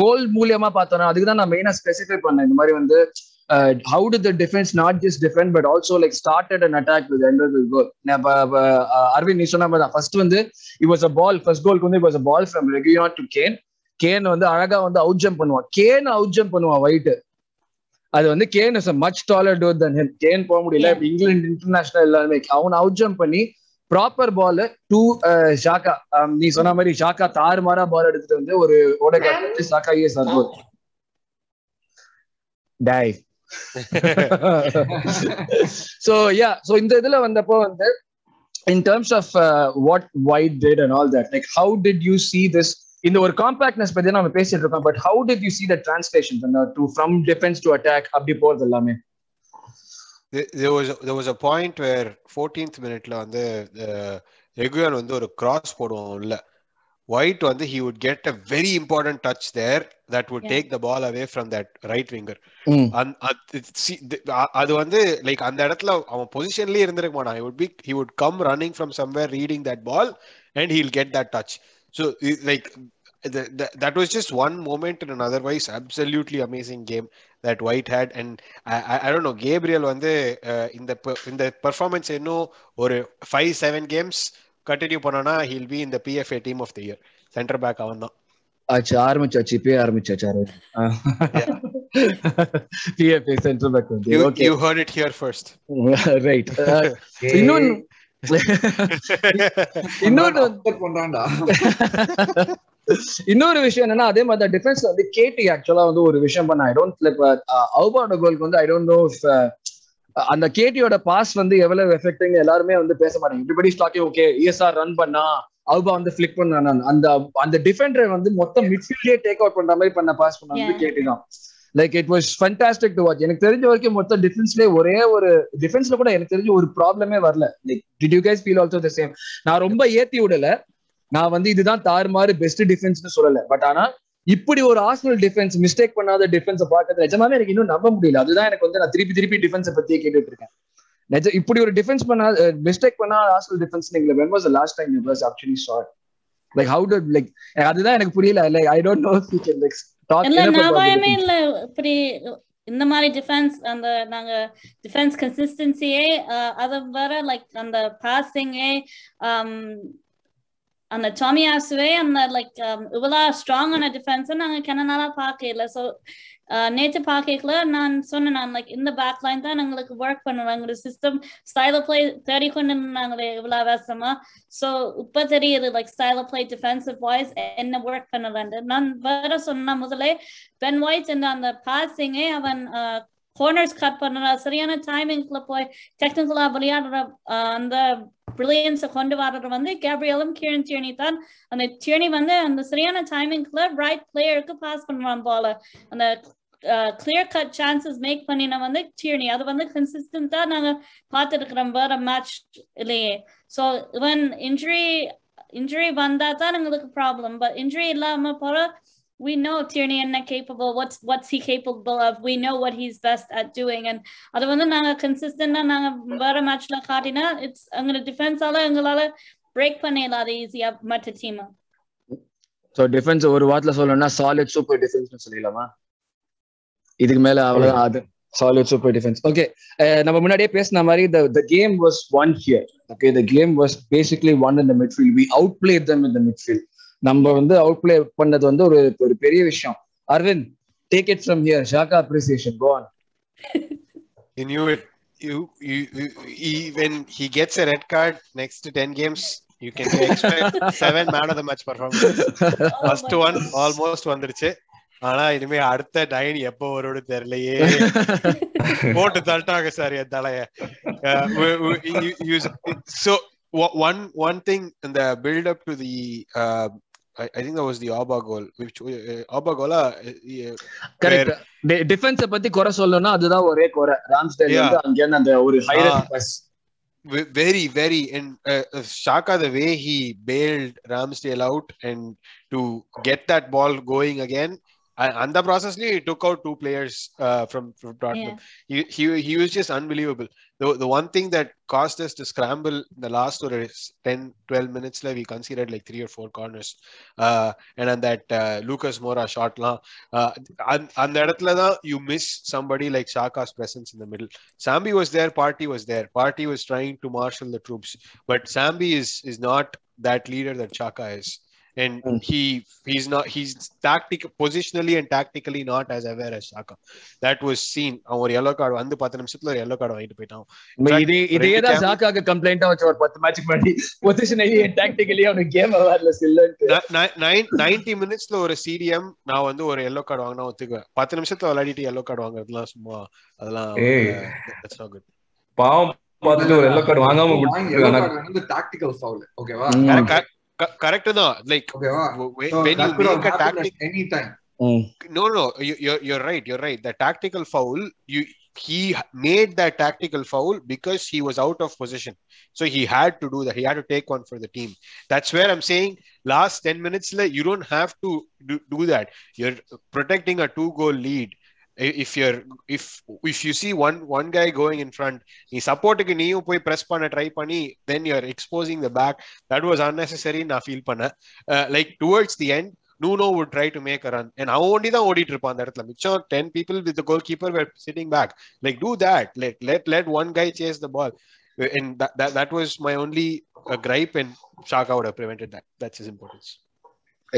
கோல் மூலியமா பார்த்தோம்னா அதுக்கு தான் நான் மெயினா ஸ்பெசிஃபை பண்ணேன் இந்த மாதிரி வந்து how to the defence not just defence but also like started and attack with end with goal Aravind நீ சொன்ன மாதிரி தான் ஃபர்ஸ்ட் வந்து it was a ball first கோலுக்கு வந்து it was a ball from ரெகுயாட் to Kane Kane வந்து அழகா வந்து அவுட் ஜம்ப் பண்ணுவான் கேன் அவுட் ஜம்ப் பண்ணுவான் ஒயிட் அது வந்து Kane is a much taller door than him Kane போக முடியல இங்கிலாந்து இன்டர்நேஷனல் எல்லாருமே அவன் அவுட் ஜம்ப் பண்ணி ப்ராப்பர் பால் டூ ஷாக்கா நீ சொன்ன மாதிரி ஷாக்கா தாறு மாறா பால் எடுத்துட்டு வந்து ஒரு ஓடகாட் ஷாக்கா இஎஸ் ஆர் டாய் சோ யா சோ இந்த இதுல வந்தப்போ வந்து in terms of what white date and all that like how did you see this இந்த ஒரு காம்பாக்ட்னஸ் பத்தி நம்ம பேசிட்டு இருக்கோம் but how did you see the translation to from defence to attack அப்படி போறது எல்லாமே
there was there was a point where 14th minute on the Reguan on the cross white on the he would get a very important touch there that would take the ball away from that right winger mm. and uh, see the position uh, he would be he would come running from somewhere reading that ball and he'll get that touch so like the, the, that was just one moment in an otherwise absolutely amazing game that white had and I know Gabriel வந்து uh, இந்த இந்த performance இன்னும் ஒரு five seven games continue பண்ணோம்னா he'll be இந்த PFA team of the year centre back அவன் தான் ஆச்சு ஆரம்பிச்சாச்சு இப்பயே ஆரம்பிச்சாச்சு PFA centre back you heard it here
first right இன்னொன்னு இன்னொன்னு பண்றான்டா இன்னொரு விஷயம் என்னன்னா அதே மாதிரி டிஃபென்ஸ்ல வந்து கேட்டி ஆக்சுவலா வந்து ஒரு விஷயம் பண்ண ஐ டோன்ட் அவுபாட கோல்க்கு வந்து ஐ டோன்ட் நோ அந்த கேட்டியோட பாஸ் வந்து எவ்வளவு எஃபெக்டிங் எல்லாருமே வந்து பேச மாட்டாங்க இப்படி ஸ்டாக்கிங் ஓகே இஎஸ்ஆர் ரன் பண்ணா அவுபா வந்து ஃபிளிக் பண்ண அந்த அந்த டிஃபெண்டர் வந்து மொத்தம் மிட்ஃபீல்டே டேக் அவுட் பண்ற மாதிரி பண்ண பாஸ் பண்ண வந்து கேட்டி தான் like it was fantastic to watch எனக்கு தெரிஞ்ச வரைக்கும் மொத்தம் டிஃபென்ஸ்லேயே ஒரே ஒரு டிஃபென்ஸ்ல கூட எனக்கு தெரிஞ்ச ஒரு ப்ராப்ளமே வரல like did you guys feel also the same நான் ரொம்ப ஏத்தி விடல நான் வந்து இதுதான் தாறுமாறு பெஸ்ட் டிஃபென்ஸ்னு சொல்லல பட் ஆனா இப்படி ஒரு ஆர்சனல் டிஃபென்ஸ் மிஸ்டேக் பண்ணாத டிஃபென்ஸை பார்க்கறது நிஜமாவே எனக்கு இன்னும் நம்ப முடியல அதுதான் எனக்கு வந்து நான் திருப்பி திருப்பி டிஃபென்ஸை பத்தியே கேட்டுட்டு இருக்கேன் நிஜம் இப்படி ஒரு டிஃபென்ஸ் பண்ணா மிஸ்டேக் பண்ணாத ஆர்சனல் டிஃபென்ஸ் நீங்க when was last time it was actually short like how to like அதுதான் எனக்கு புரியல like I don't know future like talk இல்ல இப்படி இந்த மாதிரி டிஃபென்ஸ் அந்த நாங்க
டிஃபென்ஸ் கன்சிஸ்டன்சியே அத வர லைக் அந்த பாசிங்கே அந்த டொமியாஸுவே அந்த லைக் இவ்வளோ ஸ்ட்ராங்கான டிஃபென்ஸை நாங்கள் கனடால பார்க்கல ஸோ நேற்று பார்க்கல நான் சொன்னேன் நான் லைக் இந்த பேக் லைன் தான் எங்களுக்கு ஒர்க் பண்ணுவாங்க ஒரு சிஸ்டம் ஸ்டைல பிளே தேடி கொண்டு நாங்களே இவ்வளோ வேசமா ஸோ இப்போ தெரியுது லைக் ஸ்டைல பிளே டிஃபென்சிவ் வாய்ஸ் என்ன ஒர்க் பண்ணலான்னு நான் வேற சொன்ன முதலே பென் வாய்ஸ் என்ற அந்த பாசிங்கே அவன் corners cut panara sariyana timing club, poi technical avariyara and the brilliance of kondu varara vande Gabrielle and kiran tierney tan and the tierney vande and the sariyana timing club right player could pass panran ball and the clear cut chances make panina the tierney adu vande consistent ah naanga paathirukrom vera match illaye so when injury injury I'm a little problem but injury illama pora we know Tierney capable. What's what's he capable of? We know what he's best at doing. And அது வந்து நாங்க கன்சிஸ்டன்டா நாங்க வர மேட்ச்ல காட்டினா it's எங்களோட டிஃபென்ஸால எங்களால break பண்ணிடலாம் ஈஸியா மற்ற
டீம் ஸோ டிஃபென்ஸ் ஒரு வார்த்தைல சொல்லணும்னா சாலிட் சூப்பர் டிஃபென்ஸ்னு சொல்லிடலாமா இதுக்கு மேல அவ்வளவுதான் அது சாலிட் சூப்பர் டிஃபென்ஸ் ஓகே நம்ம முன்னாடியே பேசின மாதிரி the the game was won here okay the game was basically won in the midfield we out play them in the midfield நம்ம வந்து அவுட் பிளே பண்ணது வந்து ஒரு ஒரு பெரிய விஷயம் Aravind take it from here Xhaka
appreciation go on in you you even he gets a red card next 10 games you can expect 7 man of the match performance first one almost வந்துருச்சு ஆனா இனிமே அடுத்த டைன் எப்ப வருவோம் தெரியலையே போட்டு தள்ளிட்டாங்க sir என் தலைய ஒன் ஒன் திங் இந்த build up to the I, think that was the Abba goal. Which uh, oh, Abba goal
correct ah, defence eh, பத்தி குறை சொல்லணும்னா அதுதான் ஒரே
குறை ராம்ஸ்டேல் வந்து அங்க இருந்து அந்த ah. very very in. Uh, uh, Shaka the way he bailed Ramsdale out and to get that ball going again and the process, he took out two players uh, from from Tottenham. Yeah. He, he he was just unbelievable. The the one thing that caused us to scramble in the last or 10, 12 minutes, like we conceded like three or four corners, uh, and on that uh, Lucas Mora shot la, uh, on and that you miss somebody like Shaka's presence in the middle. Sambi was there, Party was there. Party was trying to marshal the troops, but Sambi is is not that leader that Chaka is. and mm. he he's not he's tactic positionally and tactically not as aware as Saka. That was seen. அவன் ஒரு yellow card வந்து
10 நிமிஷத்துல ஒரு yellow card வாங்கிட்டு போயிட்டான். இதே இதே தான் சாக்காக்கு கம்ப்ளைண்டா
வச்சு ஒரு 10 மேட்ச் முன்னாடி பொசிஷனலி அண்ட் டாக்டிக்கலி அவனுக்கு கேம் அவேர்னஸ் இல்லன்னு 90 மினிட்ஸ்ல ஒரு சிடிஎம் நான் வந்து ஒரு yellow card வாங்கினா ஒத்துக்குவேன். 10 நிமிஷத்துல விளையாடிட்டு எல்லோ கார்டு
வாங்குறதுலாம் சும்மா அதெல்லாம் குட். பாவம் பார்த்துட்டு ஒரு yellow
card வாங்காம குடிச்சிருக்கானே. டாக்டிக்கல் ஃபவுல் ஓகேவா? கரெக்ட் தான் like when you make a tactic anytime time. Mm. no no you, are you're right you're right the tactical foul you he made that tactical foul because he was out of position so he had to do that he had to take one for the team that's where i'm saying last 10 minutes you don't have to do, do that you're protecting a two goal lead if your if if you see one one guy going in front நீ சப்போர்ட்டுக்கு நீயும் போய் press பண்ண try பண்ணி then you're exposing the back that was அன்னெசரின்னு நான் feel பண்ணேன் like towards the end Nuno would try to make run and அவன் ஒண்டி தான் ஓடிட்டு இருப்பான் அந்த இடத்துல மிச்சம் ten people with goalkeeper were sitting back like two that like let let one guy chase the ball and that was my only gripe and Xhaka would have prevented that that's his
importance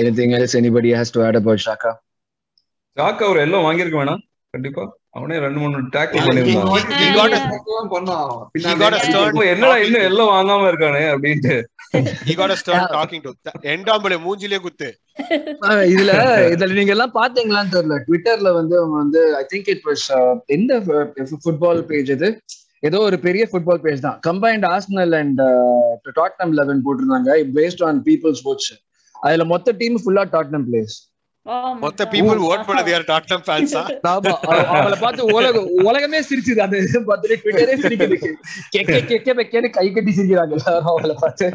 anything else anybody has to add about Xhaka
Xhaka ஒரு எல்லாம் வாங்கியிருக்க வேணாம் கண்டிப்பா அவனே ரெண்டு மூணு tackle பண்ணிருந்தான்
என்னடா இன்னும் எல்லாம் வாங்காம இருக்கானே அப்படின்ட்டு
இதுல இதுல நீங்க எல்லாம் பாத்தீங்களான்னு தெரியல ட்விட்டர்ல வந்து அவங்க வந்து ஐ திங்க் இட் வாஸ் எந்த ஃபுட்பால் uh, பேஜ் இது ஏதோ ஒரு பெரிய ஃபுட்பால் பேஜ் தான் combined Arsenal and Tottenham eleven போட்டிருந்தாங்க பேஸ்ட் ஆன் பீப்புள் ஸ்போர்ட்ஸ் அதுல மொத்த டீம் ஃபுல்லா டாட்னம் பிளேஸ் மொத்த பீப்புள் ஓட் பண்ணது யார் டாட்டம்
ஃபேன்ஸா ஆமா அவள பார்த்து உலக உலகமே சிரிச்சுது அந்த இதை பார்த்து ட்விட்டரே சிரிக்குது கேக்கே கேக்கே பெக்கேன்னு கை
கட்டி சிரிக்கறாங்க எல்லாரும் அவள பார்த்து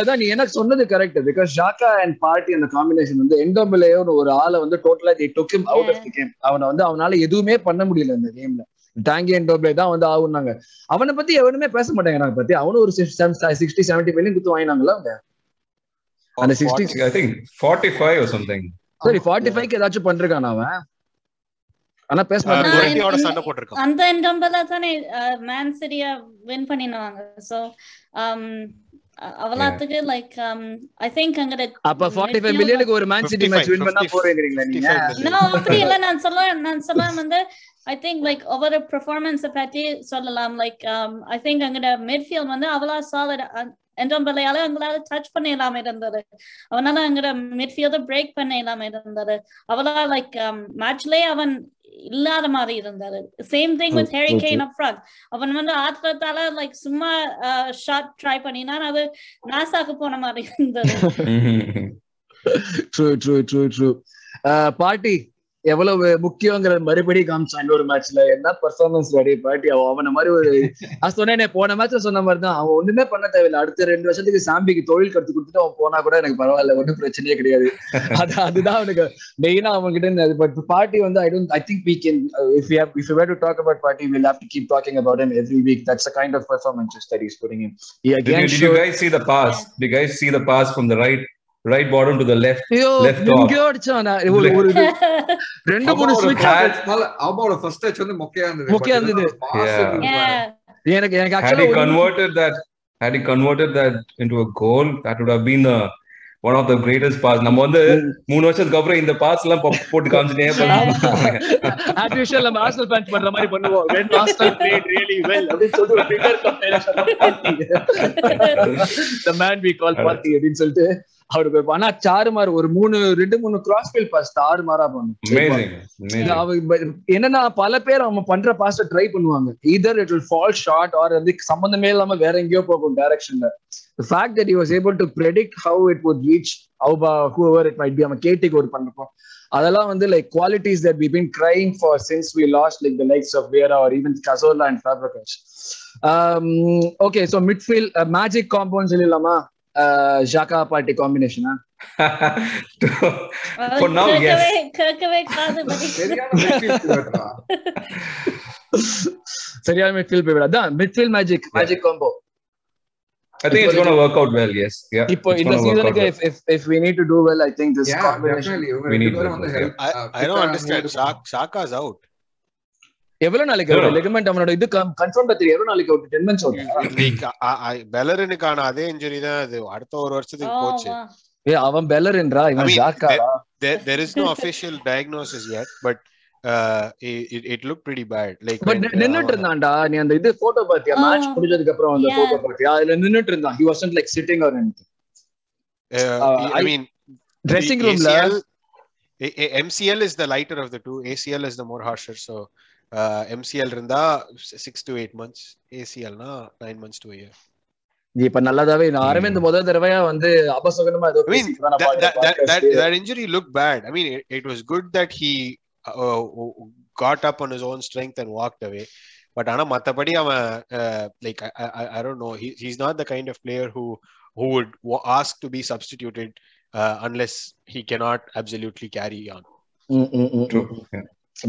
அதான் நீ என்ன சொன்னது correct because Xhaka and Partey அந்த காம்பினேஷன் வந்து எண்டோம்பிலே ஒரு ஆளை வந்து டோட்டலா தி took him out of the game அவன வந்து அவனால எதுவுமே பண்ண முடியல அந்த கேம்ல டாங்கி எண்டோம்பிலே தான் வந்து ஆவுனாங்க அவனை பத்தி
எவனுமே பேச மாட்டாங்க நான் பத்தி அவனும் ஒரு 60 70 மில்லியன் குத்து வாங்குனாங்கல அவங்க அந்த sixty I think forty five something சரி ஃபார்ட்டி ஃபைவ்க்கு ஏதாச்சும் பண்ணிருக்கான் அவன் ஆனா பேச சண்டை போட்டுருக்கான் அந்த எண்டம்பல தான மேன்
சிட்டியா வின் பண்ணினவாங்க சோ um அவலாத்துக்கு லைக் um ஐ திங்க் அங்க அப்ப 45 மில்லியனுக்கு ஒரு மேன் சிட்டி மேட்ச் வின் பண்ணா போறேங்கறீங்களா நீங்க நான் அப்படி இல்ல நான் சொல்ல நான் சொல்ல வந்து ஐ திங்க் லைக் ஒவ்வொரு பெர்ஃபார்மன்ஸ் பத்தி சொல்லலாம் லைக் um ஐ திங்க் அங்க மிட்ஃபீல்ட் வந்து அவலா சாலிட் என்றும் பிள்ளையால எங்களால டச் பண்ண இல்லாம இருந்தது அவனால எங்களோட மிட்ஃபீல்டர் பிரேக் பண்ண இல்லாம இருந்தது அவளா லைக் மேட்ச்லயே அவன் இல்லாத மாதிரி இருந்தாரு same thing with Harry Kane up front அவன் வந்து ஆத்திரத்தால லைக் சும்மா ஷார்ட் ட்ரை பண்ணினா அது நாசாக்கு போன மாதிரி இருந்தது true
true true true Partey எவ்வளவு முக்கியங்கிறத மறுபடியும் காமிச்சான் இன்னொரு மேட்ச்ல என்ன பர்ஃபார்மன்ஸ் ரெடி பாட்டி அவன மாதிரி ஒரு சொன்னேன் போன மேட்ச்ல சொன்ன மாதிரி தான் அவன் ஒண்ணுமே பண்ண தேவையில்லை அடுத்த ரெண்டு வருஷத்துக்கு சாம்பிக்கு தொழில் கருத்து கொடுத்துட்டு அவன் போனா கூட எனக்கு பரவாயில்ல ஒன்றும் பிரச்சனையே கிடையாது அது அதுதான் அவனுக்கு மெயினா அவங்க கிட்ட பட் பாட்டி வந்து I don't I think we can if you if you to talk about Partey will have to keep talking about him every week that's a kind of performance that is putting him he again did you guys see the pass?
Did you guys see the pass right பாடம் to the left left off இங்க அடிச்சானா ஒரு ஒரு ரெண்டு மூணு ஸ்விட்ச் அவனோட first touch வந்து மொக்கையா இருந்தது மொக்கையா இருந்தது எனக்கு எனக்கு actually converted that had he converted that into a goal that would have been a one of the greatest pass நம்ம வந்து மூணு வருஷத்துக்கு அப்புறம் இந்த பாஸ் எல்லாம் போட்டு காமிச்சுட்டே ஆர்டிஃபிஷியல் நம்ம ஆர்சனல் ஃபேன்ஸ்
பண்ற மாதிரி பண்ணுவோம் when Arsenal played really well அப்படி சொல்லிட்டு Twitter company the man we call party அப்படினு சொல்லிட்டு
அவருக்கு ஆனா சாருமார் ஒரு மூணு ரெண்டு மூணு கிராஸ் ஃபீல்ட் பாஸ் மாறா பண்ணும் அவ என்னன்னா பல
பேர் அவங்க பண்ற பாஸ்ட ட்ரை பண்ணுவாங்க either it will fall short or வந்து சம்பந்தமே இல்லாம வேற எங்கேயோ போகும் டைரக்ஷன்ல fact that was able to predict how it would reach Auba whoever it might be அவன் ஒரு பண்றோம் அதெல்லாம் வந்து like qualities that we been for since we lost like likes of or even Cazorla and Fabregas okay so midfield magic compound சொல்லிடலாமா Shaka party combination, for now, yes. Away, kirk away, Serial
midfield, baby. Done. Midfield magic, magic combo. I think it's, going to work out well. Yes. Yeah. If,
if, we need to do well, I think this yeah, Definitely. Uh, we, need to help. I, I don't understand. Shaka's out. எவ்வளவு நாளைக்கு ligament
அவனோட இது confirm பத்தி எவ்வளவு நாளைக்கு out 10 months out பெலரினுக்கான அதே injury தான் அது அடுத்த ஒரு வருஷத்துக்கு போச்சு ஏ அவன் பெலரின்றா இவன் Xhaka there is no official diagnosis yet but it look pretty bad like but நின்னுட்டு இருந்தான்டா நீ அந்த இது போட்டோ பாத்தியா மேட்ச் முடிஞ்சதுக்கு அப்புறம் அந்த போட்டோ பாத்தியா அதுல நின்னுட்டு இருந்தான் he wasn't like sitting or anything I mean dressing ரூம்ல MCL is the lighter of the two. ACL is the more harsher. So MCL இருந்தா
சிக்ஸ் டு எயிட் மந்த்ஸ் ஏசிஎல்னா நைன் மந்த்ஸ் டு இயர் இப்ப நல்லாதாவே நான் அரவிந்த் முதல் தடவையா வந்து அபசகுனமா ஏதோ
mean that injury look bad I mean it was good that he got up on his own strength and walked away but ஆனா மத்தபடி அவன் like I don't know he is not the kind of player who who would ask to be substituted unless he cannot absolutely carry on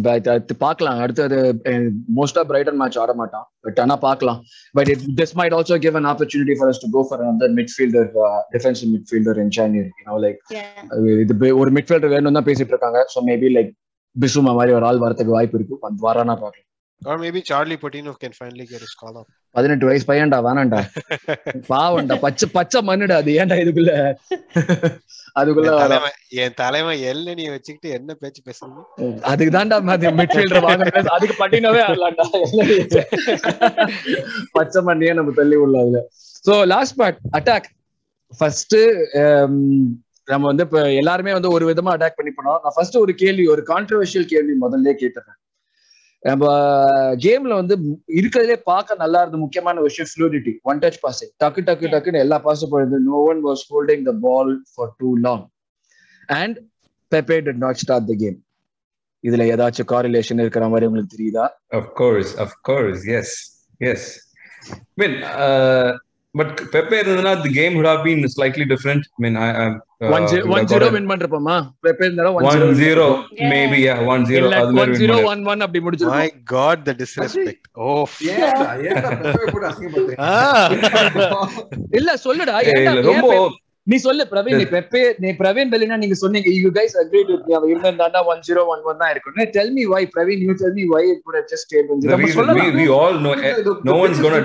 but uh, பார்க்கலாம் அடுத்தது மோஸ்டா Brayton match ஆட மாட்டான் but ஆனா பார்க்கலாம் but it this might also give an opportunity for us to go for another midfielder defensive midfielder in January you know like இது ஒரு midfielder வேணும் தான் பேசிட்டு இருக்காங்க ஸோ மேபி லைக் பிசுமா மாதிரி ஒரு ஆள் வரதுக்கு
வாய்ப்பு இருக்கு அந்த வாரானா பார்க்கலாம் or maybe Charlie Patino can finally get his call up
18 வயசு பையன்டா வேணாம்டா பாவம்டா பச்சை பச்சை மண்ணுடா அது ஏன்டா
இதுக்குள்ள அதுக்குள்ள என் தலைவன் எல்லனி வச்சுக்கிட்டு
என்ன பேச்சு பேசுறது அதுக்கு தான்டா அது மிட்ஃபீல்டர் வாங்க அதுக்கு பட்டினவே ஆடலாம்டா பச்சை மண்ணையே நம்ம தள்ளி உள்ள அதுல so last part attack first நம்ம வந்து இப்ப எல்லாருமே வந்து ஒரு விதமா அட்டாக் பண்ணி போனோம் நான் ஃபர்ஸ்ட் ஒரு கேள்வி ஒரு கான்ட்ரவர்ஷியல் கேள்வி முதல்ல கேட்டுறேன் நம்ம கேம்ல வந்து இருக்கிறதுலே பார்க்க நல்லா இருந்த முக்கியமான விஷயம் ஃப்ளூடிட்டி ஒன் டச் பாஸ் டக்கு டக்கு டக்குன்னு எல்லா பாஸும் போயிருந்து no one was holding the ball for too long and Pepe did not start the game இதுல ஏதாச்சும் காரிலேஷன் இருக்கிற மாதிரி உங்களுக்கு தெரியுதா of course of course yes
yes mean but Pepe இருந்ததுன்னா the game would have been slightly different I mean I have 1-0 win பண்ணிருப்போமா Pepe இருந்தாலும் 1-0 maybe yeah 1-0 அது மாதிரி ஜீரோ ஒன் ஒன் அப்படி முடிச்சு my God the disrespect oh Pepe கூட
இல்ல சொல்லுடா ரொம்ப நீ சொல்லு பிரவீன் நீ பெப்பே நீ பிரவீன் பெலினா நீங்க சொன்னீங்க you guys agree to me அவன் இருந்தானா 101 தான் இருக்கும்னு tell me why Praveen you tell me why it good have just
state 1 we all know no once gonna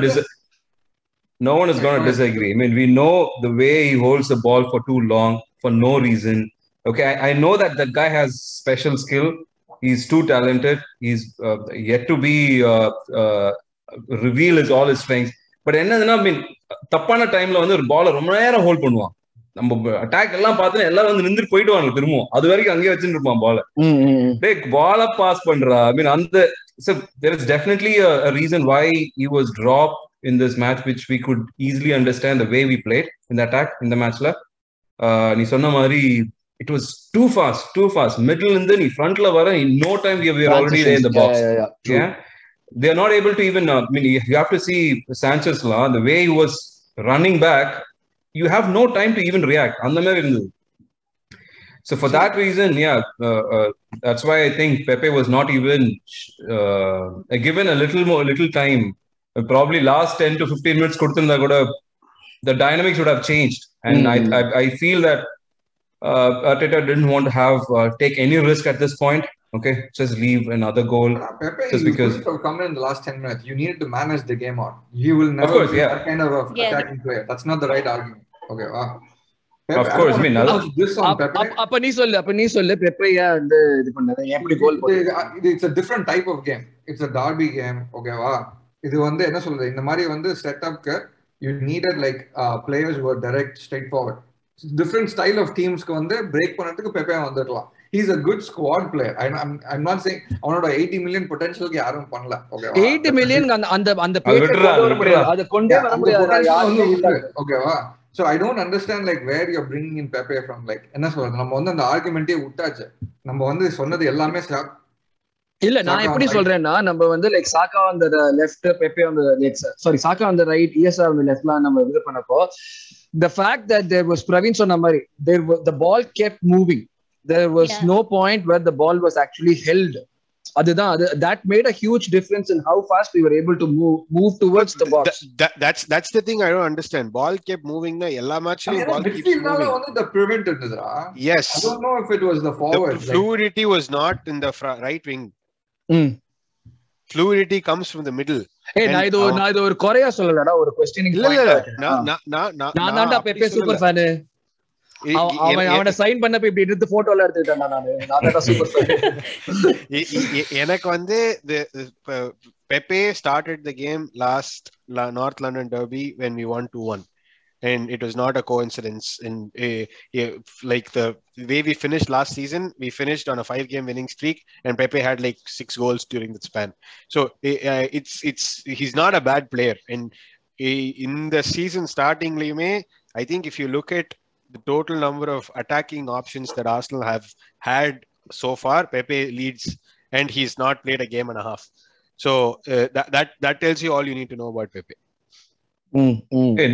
no one is going to disagree. I mean, we know the way he holds the ball for too long for no reason. Okay, I, I know that that guy has special skill. He's too talented. He's uh, yet to be uh, uh, reveal his all his strengths. But என்னதுன்னா mean தப்பான டைம்ல வந்து ஒரு பாலை ரொம்ப நேரம் hold பண்ணுவான் நம்ம அட்டாக் எல்லாம் பார்த்தா எல்லாரும் வந்து நின்று போயிடுவாங்க திரும்பவும் அது வரைக்கும் அங்கே வச்சுட்டு இருப்பான் பால டேக் பால பாஸ் பண்றா ஐ மீன் அந்த there is definitely reason why he was drop in this match, which we could easily understand the way we played in the attack in the match uh, நீ it was too fast, too fast. Middle and then front வர in no time we were already there in the box. Yeah, yeah, yeah. yeah? They are not able to even. Uh, I mean, you have to see Sanchez la the way he was running back. You have no time to even react. So for that reason, yeah, uh, uh, that's why I think Pepe was not even uh, given a little more, little time probably last 10 to 15 minutes கொடுத்திருந்தா கூட the dynamics would have changed and I, hmm. I, feel that uh, Ateta didn't want to have uh, take any risk at this point okay just leave another goal uh, Pepe, just because to come in the last 10 minutes you needed to manage the game out you will never of course, yeah. kind of attacking player that's not the right argument okay wow. of course, I mean, அப்ப நீ சொல்லு அப்ப நீ சொல்லு பெப்பையா வந்து இது பண்ணது எப்படி கோல் இது it's a different type of game it's a derby game okay, wow. இது வந்து என்ன சொல்றது இந்த மாதிரி வந்து செட்டப்க்கு யூ நீடட் லைக் பிளேயர்ஸ் ஒரு direct straight forward different style of டீம்ஸ்க்கு வந்து பிரேக் பண்ணுறதுக்கு பெப்பே வந்துடலாம் he's a good squad player I not saying அவனோட எயிட்டி மில்லியன் பொட்டன்ஷியலுக்கு யாரும் பண்ணல ஓகே எயிட்டி மில்லியன் அந்த அந்த ஓகேவா so I don't understand like where you bring in Pepe from like என்ன சொல்றது நம்ம வந்து அந்த ஆர்குமெண்டே விட்டாச்சு நம்ம வந்து சொன்னது எல்லாமே
இல்ல நான் எப்படி சொல்றேன்னா நம்ம வந்து லைக் சாக்கா அந்த லெஃப்ட் பெப்பே அந்த லெஃப்ட் சாரி சாக்கா அந்த ரைட் இஎஸ்ஆர் அந்த லெஃப்ட்ல நம்ம இது பண்ணப்போ the fact that there was Praveen சொன்ன மாதிரி there the ball cab moving there was no point where the ball was actually held அதுதான் அது that made a huge difference in how fast we were able to move move towards the ball
that's that's the thing I don't understand ball gap மூவிங்னா எல்லா மேட்ச்லயும் ball keep moving வந்து the prevent இருந்துதா yes I don't know if it was the forward fluidity was not in the right wing
fluidity comes from the middle ஏய் நான் இது நான் இது ஒரு குறையா சொல்லலடா ஒரு கொஸ்டினிங் இல்ல இல்ல நான் நான் நான் தான்டா பெப்பே சூப்பர் ஃபேன் அவன் அவன சைன் பண்ணப்ப இப்படி எடுத்து போட்டோல எடுத்துட்டான் நானு நான் சூப்பர் எனக்கு
வந்து Pepe started the game last north London derby when we won 2-1 and it was not a coincidence. And a, a, like the way we finished last season, we finished on a five-game winning streak, and Pepe had like six goals during that span. So uh, it's it's he's not a bad player. And in the season starting, Lime, I think if you look at the total number of attacking options that Arsenal have had so far, Pepe leads, and he's not played a game and a half. So uh, that, that that tells you all you need to know about Pepe.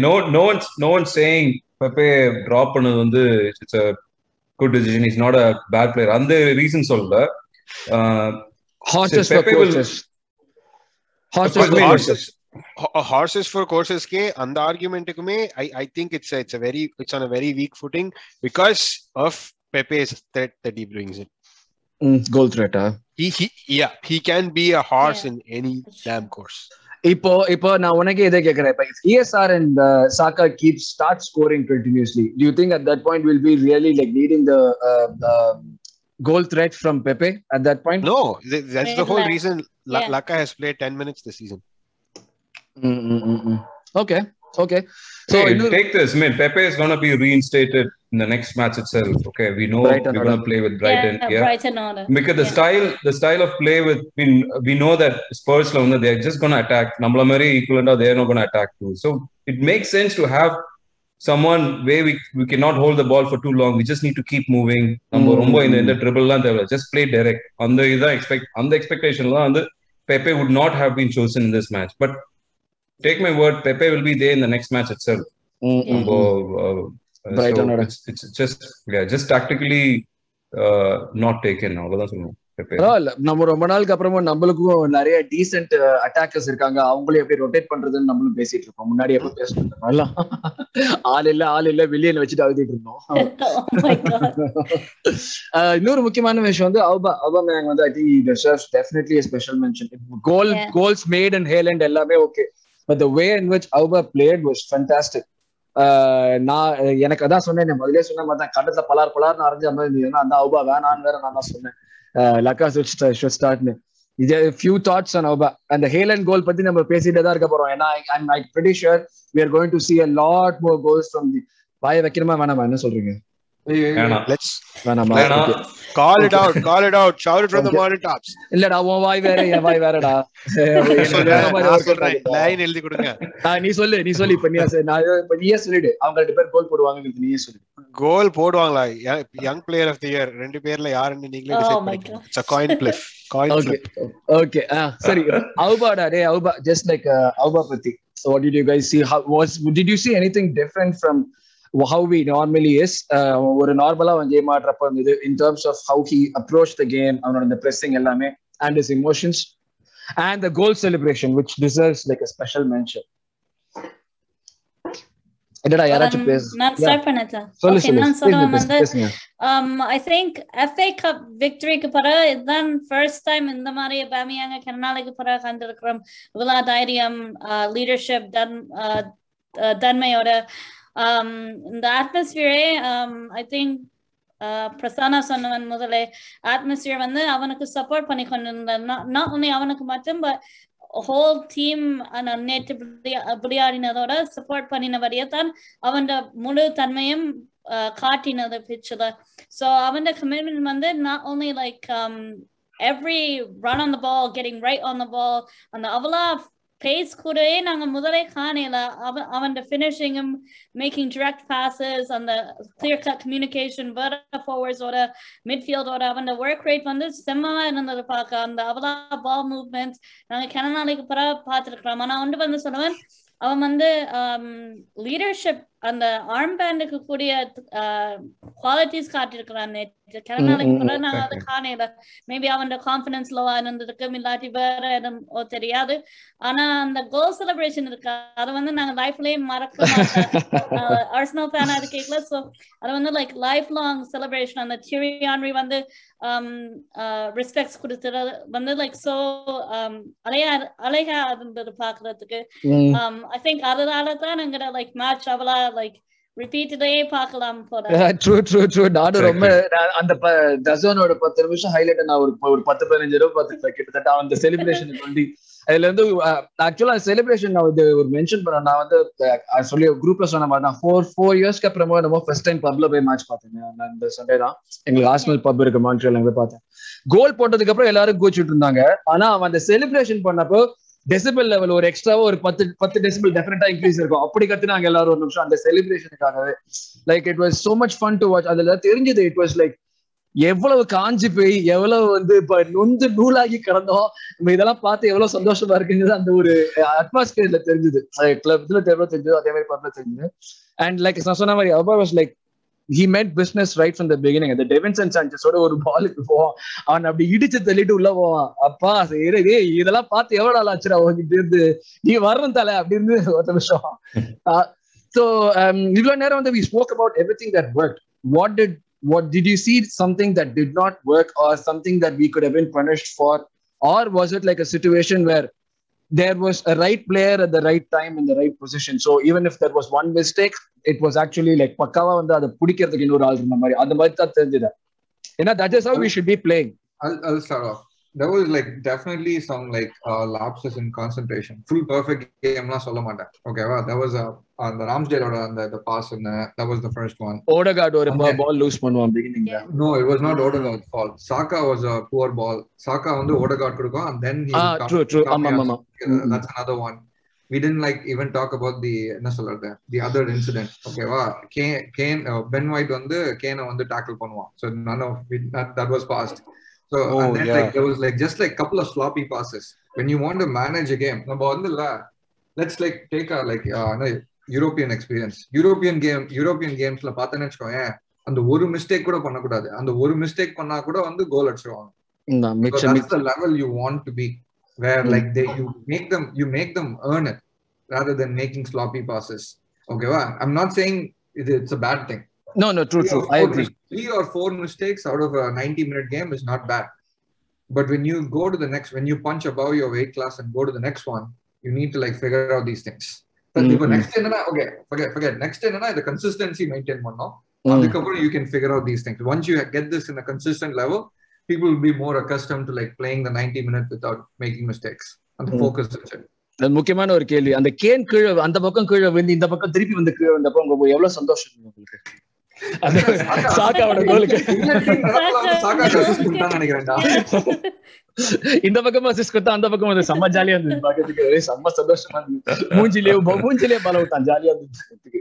No no one no one saying Pepe drop பண்ணது வந்து it's a good decision is not a bad player அந்த reason சொல்லல horses for coaches
horses horses for கோர்சஸ்க்கே
அந்த ஆர்குமெண்ட்டுக்குமே I I think it's it's a very it's on a very weak footing because of Pepe's threat that he brings
in goal த்ரெட்டா
he he yeah he can be a horse yeah. in any damn course
இப்போ இப்போ நான் உனக்கே இதை கேட்கிறேன் இப்போ CSR and Saka keep start scoring continuously do you think at that point will be really like needing the goal threat from Pepe at that point?
No, that's the whole reason yeah. Laka has played 10 minutes this season.
mm, mm, mm, mm. Okay, Okay.
So hey, take this. I mean, Pepe is going to be reinstated in the next match itself. Okay, we know Brighton we're going to play with Brighton. Yeah, yeah. Brighton order. Because the yeah. style, the style of play with we, we know that Spurs la they're just going to attack. Mary, equal equivalent they're not going to attack too. So it makes sense to have someone where we, we cannot hold the ball for too long. We just need to keep moving. Number ரொம்ப இந்த இந்த ட்ரிபிள்லாம் mm. dribble. just play direct. அந்த இதுதான் expect expectation, எக்ஸ்பெக்டேஷன்லாம் வந்து Pepe would not have been chosen in this match. But take my word Pepe will be தே இந்த next match it sell just tactically not taken அவ்வளவுதான் சொல்லணும் நம்ம ரொம்ப நாளுக்கு அப்புறமா நம்மளுக்கும் நிறைய டீசென்ட் அட்டாக்கர்ஸ் uh, இருக்காங்க அவங்களும் எப்படி ரொட்டேட் பண்றதுன்னு நம்மளும் பேசிட்டு
இருக்கோம் முன்னாடி எப்போ பேசிட்டு ஆள் இல்ல ஆள் இல்ல வில்லியன் வச்சுட்டு அழுதிட்டு இருந்தோம் oh uh, இன்னொரு முக்கியமான விஷயம் வந்து அவுபா அவுபா மேங் வந்து I think definitely special mention goal goals made and ஹேலண்ட் எல்லாமே okay but the way in which அவுபர் played was fantastic நான் எனக்கு அதான் சொன்னேன் முதலே சொன்ன மாதிரி தான் கட்டத்துல பலார் பலார்னு அரைஞ்ச மாதிரி இருந்ததுன்னா அந்த அவுபா வேணான்னு வேற நான் தான் சொன்னேன் லக்கா சுட் ஸ்டார்ட்னு இது ஃபியூ தாட்ஸ் ஆன் அவுபா அந்த ஹேல் அண்ட் கோல் பத்தி நம்ம பேசிட்டே தான் இருக்க போறோம் ஏன்னா I pretty sure we are going to see a lot more goals from the வாய வைக்கிறமா வேணாமா என்ன சொல்றீங்க
இல்லடா உன் வாய் வேறடா சொல்றேன் லைன் எழுதி கொடுங்க நீ சொல்லு நீ சொல்லு இப்ப நான் இப்ப அவங்க கோல் கோல் போடுவாங்களா யங் பிளேயர் ஆஃப் இயர் ரெண்டு பேர்ல யாருன்னு நீங்களே
oh சரி ஜஸ்ட் லைக் பத்தி Uh, how he normally is ஒரு நார்மலா அவன் கேம் ஆடுறப்ப இருந்தது in terms of how he approach
the game அவனோட இந்த பிரெஸிங் எல்லாமே and is emotions and the goal celebration which deserves like a special mention என்னடா um, யாராச்சும் பேசு நான் ஸ்டார்ட் பண்ணட்டா சொல்லு சொல்லு ஐ திங்க் எஃப்ஏ கப் விக்டரிக்கு பிறகு இதுதான் ஃபர்ஸ்ட் டைம் இந்த uh, uh, தன்மையோட in um, the atmosphere, um, I think uh, Prasanna Sonaman atmosphere when the Avanaku support Panikonanda, not only Avanakumatam, but a whole team and a native Briarinadora support Paninavariatan, Avanda Mulu Tanmayam, uh, Katina the Pichula. So Avanda commitment Mande, not only like, um, every run on the ball, getting right on the ball on the Avala pace kudai nanga mudale khanela avan the finishing him making direct passes on the clear cut communication but forwards or the midfield or avan the work rate on this sema and on the paka And the avala ball movements nanga kanana like para paathirukrama na undu vandu solavan avan vandu um leadership அந்த ஆர்ம்பேண்டுக்கு கூடிய qualities காட்டியிருக்கிறான் நேற்று கிளநாளைக்கு கூட நான் அதை காணையில maybe அவன் confidence லோவா இருந்திருக்கும் இல்லாட்டி வேற இடமோ தெரியாது ஆனா அந்த கோல் செலிப்ரேஷன் இருக்கு அது வந்து நாங்க லைஃப்லயே மறக்க அர்சனல் ஃபேனா இருக்கீங்களா ஸோ அது வந்து லைக் லைஃப் லாங் செலிப்ரேஷன் அந்த சிரி ஆன்ரி வந்து ரெஸ்பெக்ட்ஸ் கொடுத்துறது வந்து லைக் சோ அழகா அழகா இருந்தது பாக்குறதுக்கு ஐ திங்க் அதனால தான் எங்கட லைக் மேட்ச் அவளா
லைக் பத்து நிமிஷம் ஒரு பத்து கிட்டத்தட்ட அந்த அதுல இருந்து ஆக்சுவலா செலிப்ரேஷன் ஒரு மென்ஷன் நான் வந்து சொல்லி குரூப்ல சொன்ன மாதிரி ஃபோர் ஃபோர் இயர்ஸ்க்கு நம்ம ஃபர்ஸ்ட் டைம் பப்ல போய் பப் இருக்கு கோல் போட்டதுக்கு அப்புறம் எல்லாரும் கோச்சிட்டு இருந்தாங்க ஆனா அவன் அந்த செலிப்ரேஷன் பண்ணப்போ டெசிபிள் லெவல் ஒரு எக்ஸ்ட்ராவா ஒரு பத்து பத்து டெசிபிள் டெஃபினட்டா இன்க்ரீஸ் இருக்கும் அப்படி கத்து நாங்க எல்லாரும் ஒரு நிமிஷம் அந்த செலிப்ரேஷனுக்காகவே like it was so much fun to watch அதுல தெரிஞ்சது இட் வாஸ் லைக் எவ்வளவு காஞ்சி போய் எவ்வளவு வந்து இப்ப நொந்து நூலாகி கிடந்தோம் நம்ம இதெல்லாம் பார்த்து எவ்வளவு சந்தோஷமா இருக்குங்கிறது அந்த ஒரு அட்மாஸ்பியர்ல தெரிஞ்சது தெரியல தெரிஞ்சது அதே மாதிரி பார்த்து தெரிஞ்சது அண்ட் லைக் நான் சொன்ன மாதிரி அபா was like he made business right from the beginning அந்த டெவின்சன் சான்சஸோட ஒரு பாலுக்கு போவான் அவன் அப்படி இடிச்சு தள்ளிட்டு உள்ள போவான் அப்பா சரி இதெல்லாம் பார்த்து எவ்வளவு நாள் ஆச்சுடா உங்ககிட்ட இருந்து நீ வரணும் தலை அப்படின்னு ஒரு நிமிஷம் ஸோ um, இவ்வளவு நேரம் வந்து we spoke about every thing that work what did what did you see something that did not work or something that we could have been punished for or was it like a situation where there was a right player at the right time in the right position. So even if there was one mistake, it was actually like பக்காவா and the பிடிக்கிறதுக்கு the ஆள் இருந்த மாதிரி அந்த மாதிரி தான் தெரிஞ்சது ஏன்னா that is how we i I'll, I'll start off there
was like definitely some like uh, lapses in concentration. Full perfect game, Solomata. Okay, well, that was uh, on uh, the Ramsdale order and the, the pass, and uh, that was the first one. Odegaard or the ball loose one on beginning. Yeah. No, it was not Odegaard's fault. Saka was a poor ball. Saka on the Odegaard
could go, and then Ah, true, true. Come um,
that's mm-hmm. another one. We didn't like even talk about the Nasalar there, the other incident. Okay, wow. Kane, Kane uh, Ben White on the Kane on the tackle one. So none of that, that was passed. So oh, and then yeah. like there was like just like a couple of sloppy passes. When you want to manage a game, let's like take a like uh, European experience European game European கேம்ஸ்ல பார்த்தேன்னு வச்சுக்கோங்க அந்த ஒரு mistake கூட பண்ணக்கூடாது அந்த ஒரு mistake பண்ணா கூட வந்து கோல் அடிச்சிருவாங்க level you want to be where like they you make them you make them earn it rather than making sloppy passes ஓகேவா ஐம் நாட் சேயிங் இது it's a bad thing No, no, true, true. I agree. Three or four mistakes out of a 90 minute game is not bad. But when you go to the next, when you punch above your weight class and go to the next one, you need to like figure out these things. Mm-hmm. next day, okay, forget, forget. Next day, the consistency maintain one the cover, mm. You can figure out these things. Once you get this in a consistent level, people will be more accustomed to like playing the 90 minute without making mistakes and the mm. focus is முக்கியமான ஒரு கேள்வி அந்த can கீழே அந்த பக்கம் கீழே வந்து இந்த பக்கம் திருப்பி வந்து கீழே வந்தப்போ உங்களுக்கு எவ்வளவு சந்தோஷம் உங்களுக்கு சாக்காவோட கோலுக்கு இந்த பக்கம் அசிஸ்ட் கொடுத்தா அந்த பக்கம் அது செம்ம ஜாலியா இருந்தது பாக்கிறதுக்கு செம்ம சந்தோஷமா இருந்தது மூஞ்சிலேயே
மூஞ்சிலேயே பல விட்டான் ஜாலியா இருந்துச்சு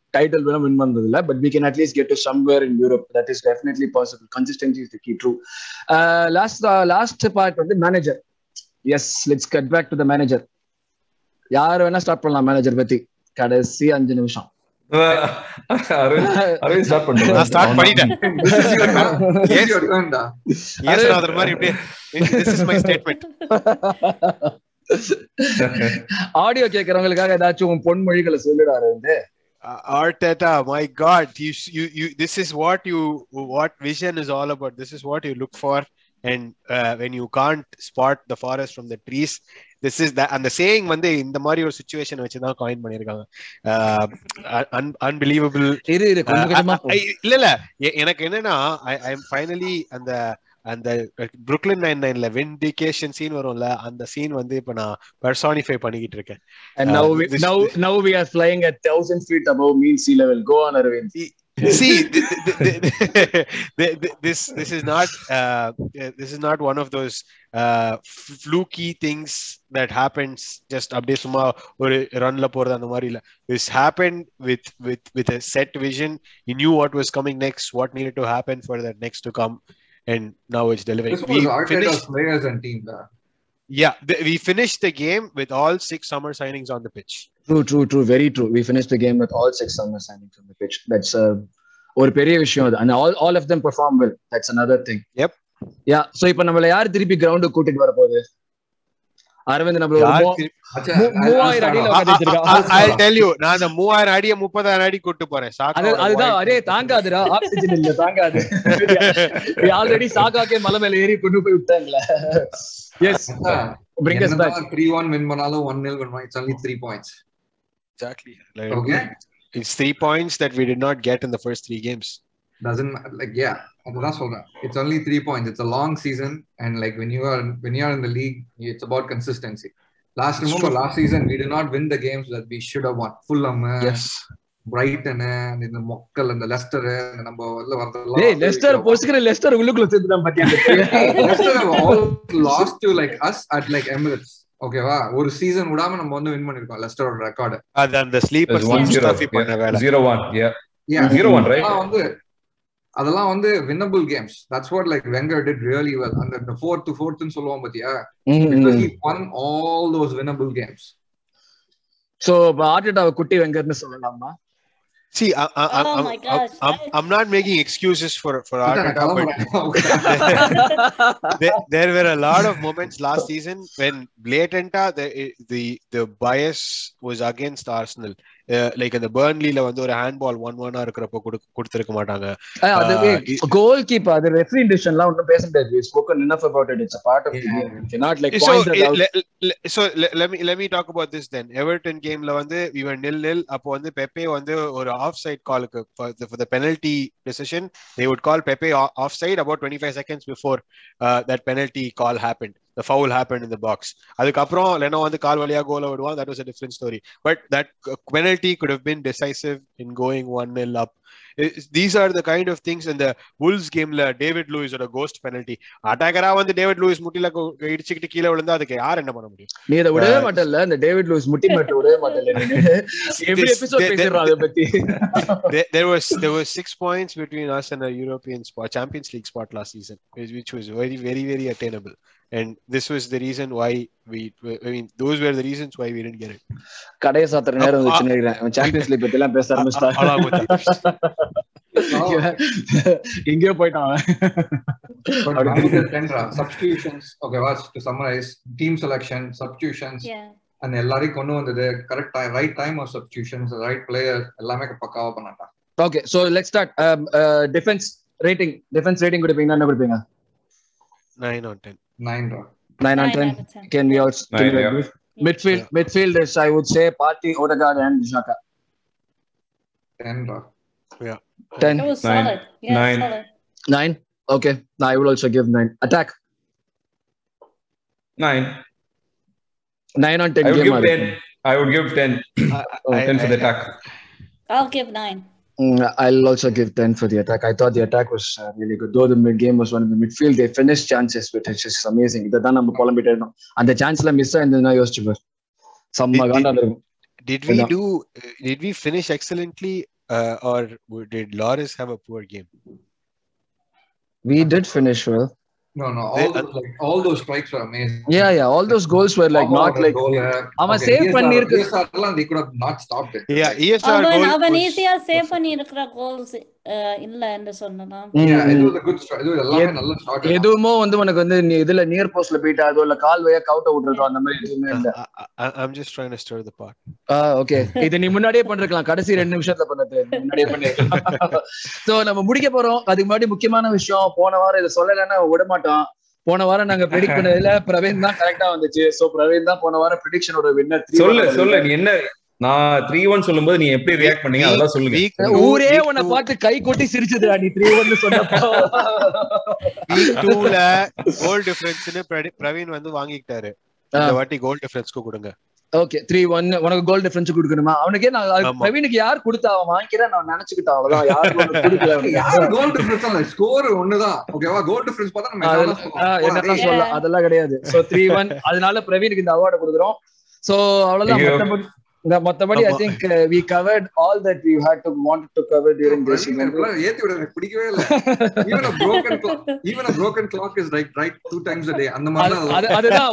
டைட்டில் வேணும் வின் இல்லை but we can at least get to somewhere in Europe that is definitely possible consistency is the key true last last part வந்து manager yes let's cut back to the manager யார் வேணா start பண்ணலாம் manager பத்தி கடைசி அஞ்சு நிமிஷம்
audio கேக்குறவங்களுக்காக ஏதாச்சும் பொன்மொழிகளை சொல்லிடாரு வந்து uh, Arteta, my God, you, you, you, this is what you, what vision is all about. This is what you look for. And uh, when you can't spot the forest from the trees, this is அந்த saying வந்து இந்த மாதிரி ஒரு situation வச்சு தான் coin பண்ணிருக்காங்க unbelievable இல்ல இல்ல எனக்கு என்னன்னா ஐ ஐ ஃபைனலி அந்த அந்த புருக்லின் நைன் நைன்ல வெண்டிகேஷன் சீன் வரும்ல
அந்த
சீன் வந்து
இப்ப நான் பெர்சானிஃபை பண்ணிக்கிட்டு இருக்கேன் and now we, now now we are flying at 1000
feet above mean sea level go on arvind see th- th- th- this this is not uh, this is not one of those uh, fluky things that happens just அப்படியே சும்மா ஒரு ரன்ல போறது அந்த மாதிரி இல்ல this happened with with with a set vision he knew what was coming next what needed to happen for that next to come uh, and now it's delivering. This was we finished, players and team. Uh. Yeah, th- we finished the game with all six summer signings on the
pitch.
True, true,
true. Very
true. We finished
the game with all
six summer signings
on the
pitch.
That's uh, a பெரிய issue. And all, all of them perform well. That's another thing.
Yep.
Yeah. So, இப்போ நம்மள யார் திருப்பி ground கூட்டிட்டு வர போகுது அரவிந்த்
நான் முப்பதாயிரம் அடி கூட்டு போறேன்
ஆல்ரெடி மேல ஏறி
போய் அதுதான் சொல்றேன் it's only three point it's long season and like when you are when you are in the league it's about consistency last remember last season we do not win the games that we should have won Fulham yes Brighton இந்த மொக்கல் அந்த Lester நம்ம வந்து வரதெல்லாம் டேய் Lester போஸ்ட்கற Lester உள்ளுக்குள்ள சேர்த்துட்டான் பாத்தியா Leicester all lost to like us at like Emirates ஓகேவா ஒரு சீசன் விடாம நம்ம வந்து வின் பண்ணிருக்கோம் லெஸ்டரோட ரெக்கார்ட் அது அந்த ஸ்லீப்பர் 1 0 0 1 யா 0 1 ரைட் வந்து அதெல்லாம் வந்து winnable games that's what like Wenger did really well அந்த ஃபோர்த் ஃபோர்த்னு சொல்லுவோம் பாத்தியா because he won all those winnable games
so ஆர்டேட்டாவை குட்டி வெங்கர்னு
சொல்லலாமா See, I, I, I, oh my gosh. I, I, I'm not making excuses for for Arteta, but there, there were a lot of moments last season when Blatenta the the the bias was against Arsenal. Like அந்த பேர்ன்லில வந்து ஒரு hand ball one ஒன்னா இருக்கிறப்ப
கொடுத்துருக்க மாட்டாங்க goal keeper அது referee டிசிஷன்லாம்
ஒண்ணும் பேச முடியாது spoken enough about it it's part of the game not like so let me let me talk about this then Everton கேம்ல வந்து வி வர் நில் நில் அப்போ வந்து பெப்பே வந்து ஒரு ஆஃப் சைட் காலுக்கு for the penalty decision they would call Pepe off side about 25 seconds before that penalty call happened foul happen in the box அதுக்கப்புறம் லெனோ வந்து கால் வழியா கோல விடுவான் that was a different story but that penalty could have been decisive in going one nil up these are the kind of things இந்த உல்ஸ் கேம்ல David லூயிஸோட cost penalty அட்டாக்கரா வந்து டேவிட் லூயிஸ் முட்டில இடிச்சுக்கிட்டு கீழே விழுந்தா அதுக்கு யார் என்ன பண்ண முடியும் நீ இதை விடவே uh, மாட்டல இந்த டேவிட் லூயிஸ் முட்டி மட்டும் விடவே மாட்டல there was there was six points between us and a european spot champions league spot last season which was very very very attainable and this was the reason why we i mean those were the reasons why we didn't get it கடைய சாத்துற நேரம் வந்துச்சு நினைக்கிறேன் champions league பத்தி எல்லாம் பேச ஆரம்பிச்சிட்டாங்க எங்கேயோ போயிட்டான் சப்ஸ்டிடியூஷன்ஸ் ஓகேவா to summarise team selection substitutions and எல்லாரையும் கொண்டு வந்தது correct time right time of substitutions right player எல்லாமே பக்காவா பண்ணாங்க okay so let's start defence rating defence rating கொடுப்பீங்க என்ன கொடுப்பீங்க nine on 10 Nine, bro. Nine, nine, nine ten. Can we also nine, yeah. Midfield, yeah. midfield, midfield is I would say Party, Odegaard, and Xhaka. Ten, bro. Yeah. Ten. It was nine. solid. Yeah, nine. Solid. Nine. Okay. No, I will also give nine. Attack. Nine. Nine on ten. I would give ten. I would give ten. Uh, I, ten for the attack. I'll give nine. Mm, I'll also give 10 for the attack. I thought the attack was uh, really good. Though the mid game was one in the midfield, they finished chances, which is just amazing. இதுதான் நம்ம புலம்பிட்டு அந்த சான்ஸ்ல miss ஆயிருந்ததுன்னா யோசிச்சு பார் செம்ம காண்டா இருக்கும் Did we do? Did we finish excellently, uh, or did Loris have a poor game? We did finish well. No, no, all, they, those, like, all those strikes were amazing. Yeah, yeah, all those goals were like not like. அவன் save பண்ணிருக்கு. ESR they could have not stopped it. Yeah, ESR goal. அவன் ஈஸியா save பண்ணி இருக்கிற goals இல்ல என்று சொன்னதான் எதுவுமோ வந்து உனக்கு வந்து நீ இதுல நியர் போஸ்ட்ல போயிட்டா அதோ இல்ல கால் வழியா கவுட்ட விட்டுறோம் அந்த மாதிரி எதுவுமே uh, இல்ல I'm just trying to stir the pot ஆ ஓகே இது நீ முன்னாடியே பண்ணிருக்கலாம் கடைசி ரெண்டு நிமிஷத்துல பண்ணது முன்னாடியே பண்ணிருக்கலாம் சோ நம்ம முடிக்க போறோம் அதுக்கு முன்னாடி முக்கியமான விஷயம் போன வாரம் இத சொல்லலன்னா விட மாட்டோம் போன வாரம் நாங்க ப்ரெடிக்ட் பண்ணதுல பிரவீன் தான் கரெக்டா வந்துச்சு சோ பிரவீன் தான் போன வாரம் ப்ரெடிக்ஷனோட வின்னர் சொல்லு சொல்லு நீ என்ன நான் த்ரீ ஒன் சொல்லும்போது நீ எப்படி ரியாக்ட் பண்ணீங்க அதெல்லாம் சொல்லுங்க ஊரே உன்னை பார்த்து கை கொட்டி சிரிச்சதுடா நீ த்ரீ ஒன் சொன்னப்போ டூல கோல் டிஃபரன்ஸ்னு பிரவீன் வந்து வாங்கிட்டாரு இந்த வாட்டி கோல் டிஃபரன்ஸ்க்கு கொடுங்க ஓகே த்ரீ ஒன் உனக்கு கோல் டிஃபரன்ஸ் கொடுக்கணுமா அவனுக்கே நான் பிரவீனுக்கு யார் கொடுத்தா அவன் வாங்கிக்கிறேன் நான் நினைச்சுக்கிட்டேன் அவ்வளவு யார் கொடுக்கல கோல் டிஃபரன்ஸ் இல்ல ஸ்கோர் ஒண்ணுதான் ஓகேவா கோல் டிஃபரன்ஸ் பார்த்தா நம்ம என்னதான் சொல்லலாம் அதெல்லாம் கிடையாது சோ த்ரீ ஒன் அதனால பிரவீனுக்கு இந்த அவார்டு கொடுக்குறோம் சோ அவ்வளவுதான் இந்த மத்தபடி I think we covered all that we had to want to cover during this ஏத்தி விட பிடிக்கவே இல்ல even a broken clock even a broken clock is like right two times a day அந்த மாதிரி அதுதான்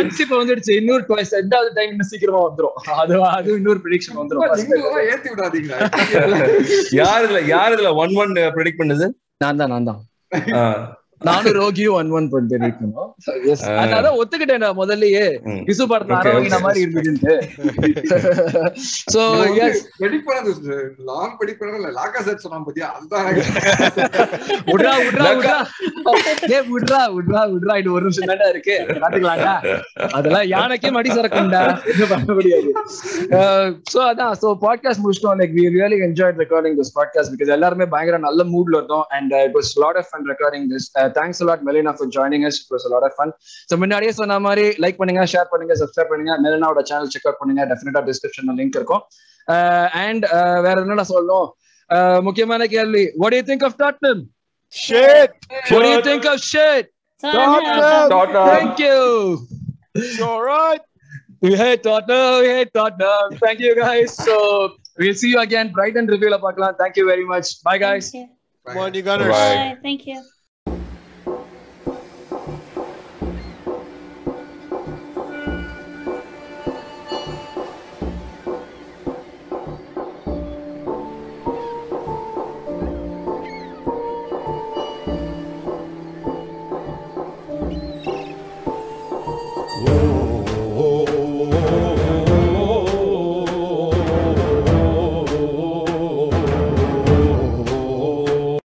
ஒன்ஸ் இப்ப வந்துடுச்சு இன்னொரு டுவைஸ் ரெண்டாவது டைம் இன்னும் சீக்கிரமா வந்துரும் அது அது இன்னொரு பிரெடிக்ஷன் வந்துரும் ஏத்தி விடாதீங்க யார் இல்ல யார் இல்ல 1 1 பிரெடிக்ட் பண்ணுது நான் தான் நான் தான் நானும் ரோகியும் ஒன் ஒன் பண்ணி இருக்கணும் அதான் ஒத்துக்கிட்டேன் நான் முதல்லயே விசு படத்துல மாதிரி இருக்குதுன்ட்டு சோ எஸ் வெடிப்பானது லாங் வெடிப்பான இல்ல சார் பத்தியா அதுதான் இது ஒரு நிமிஷம் இருக்கு அதெல்லாம் யானைக்கே மடி சரக்குண்டா இது பண்ண முடியாது சோ uh, அதான் சோ பாட்காஸ்ட் முடிச்சிட்டோம் like we really enjoyed recording this podcast because எல்லாருமே பயங்கர நல்ல மூட்ல இருந்தோம் and it was lot of fun recording this thanks a lot Melina for joining us it was a lot of fun so முன்னாடியே சொன்ன மாதிரி லைக் பண்ணுங்க ஷேர் பண்ணுங்க சப்ஸ்கிரைப் பண்ணுங்க மெலினாவோட சேனல் செக் அவுட் பண்ணுங்க டெஃபினட்டா டிஸ்கிரிப்ஷன்ல லிங்க் இருக்கும் அண்ட் வேற என்னடா சொல்லணும் முக்கியமான கேள்வி what you think of Tottenham shade what you think of shade Tottenham thank you right we hate Tottenham. We hate Tottenham. Thank you guys. So we'll see you again. Bright and review. Thank you very much. Bye guys. Bye. Morning, Gunners. Bye. Bye. Thank you.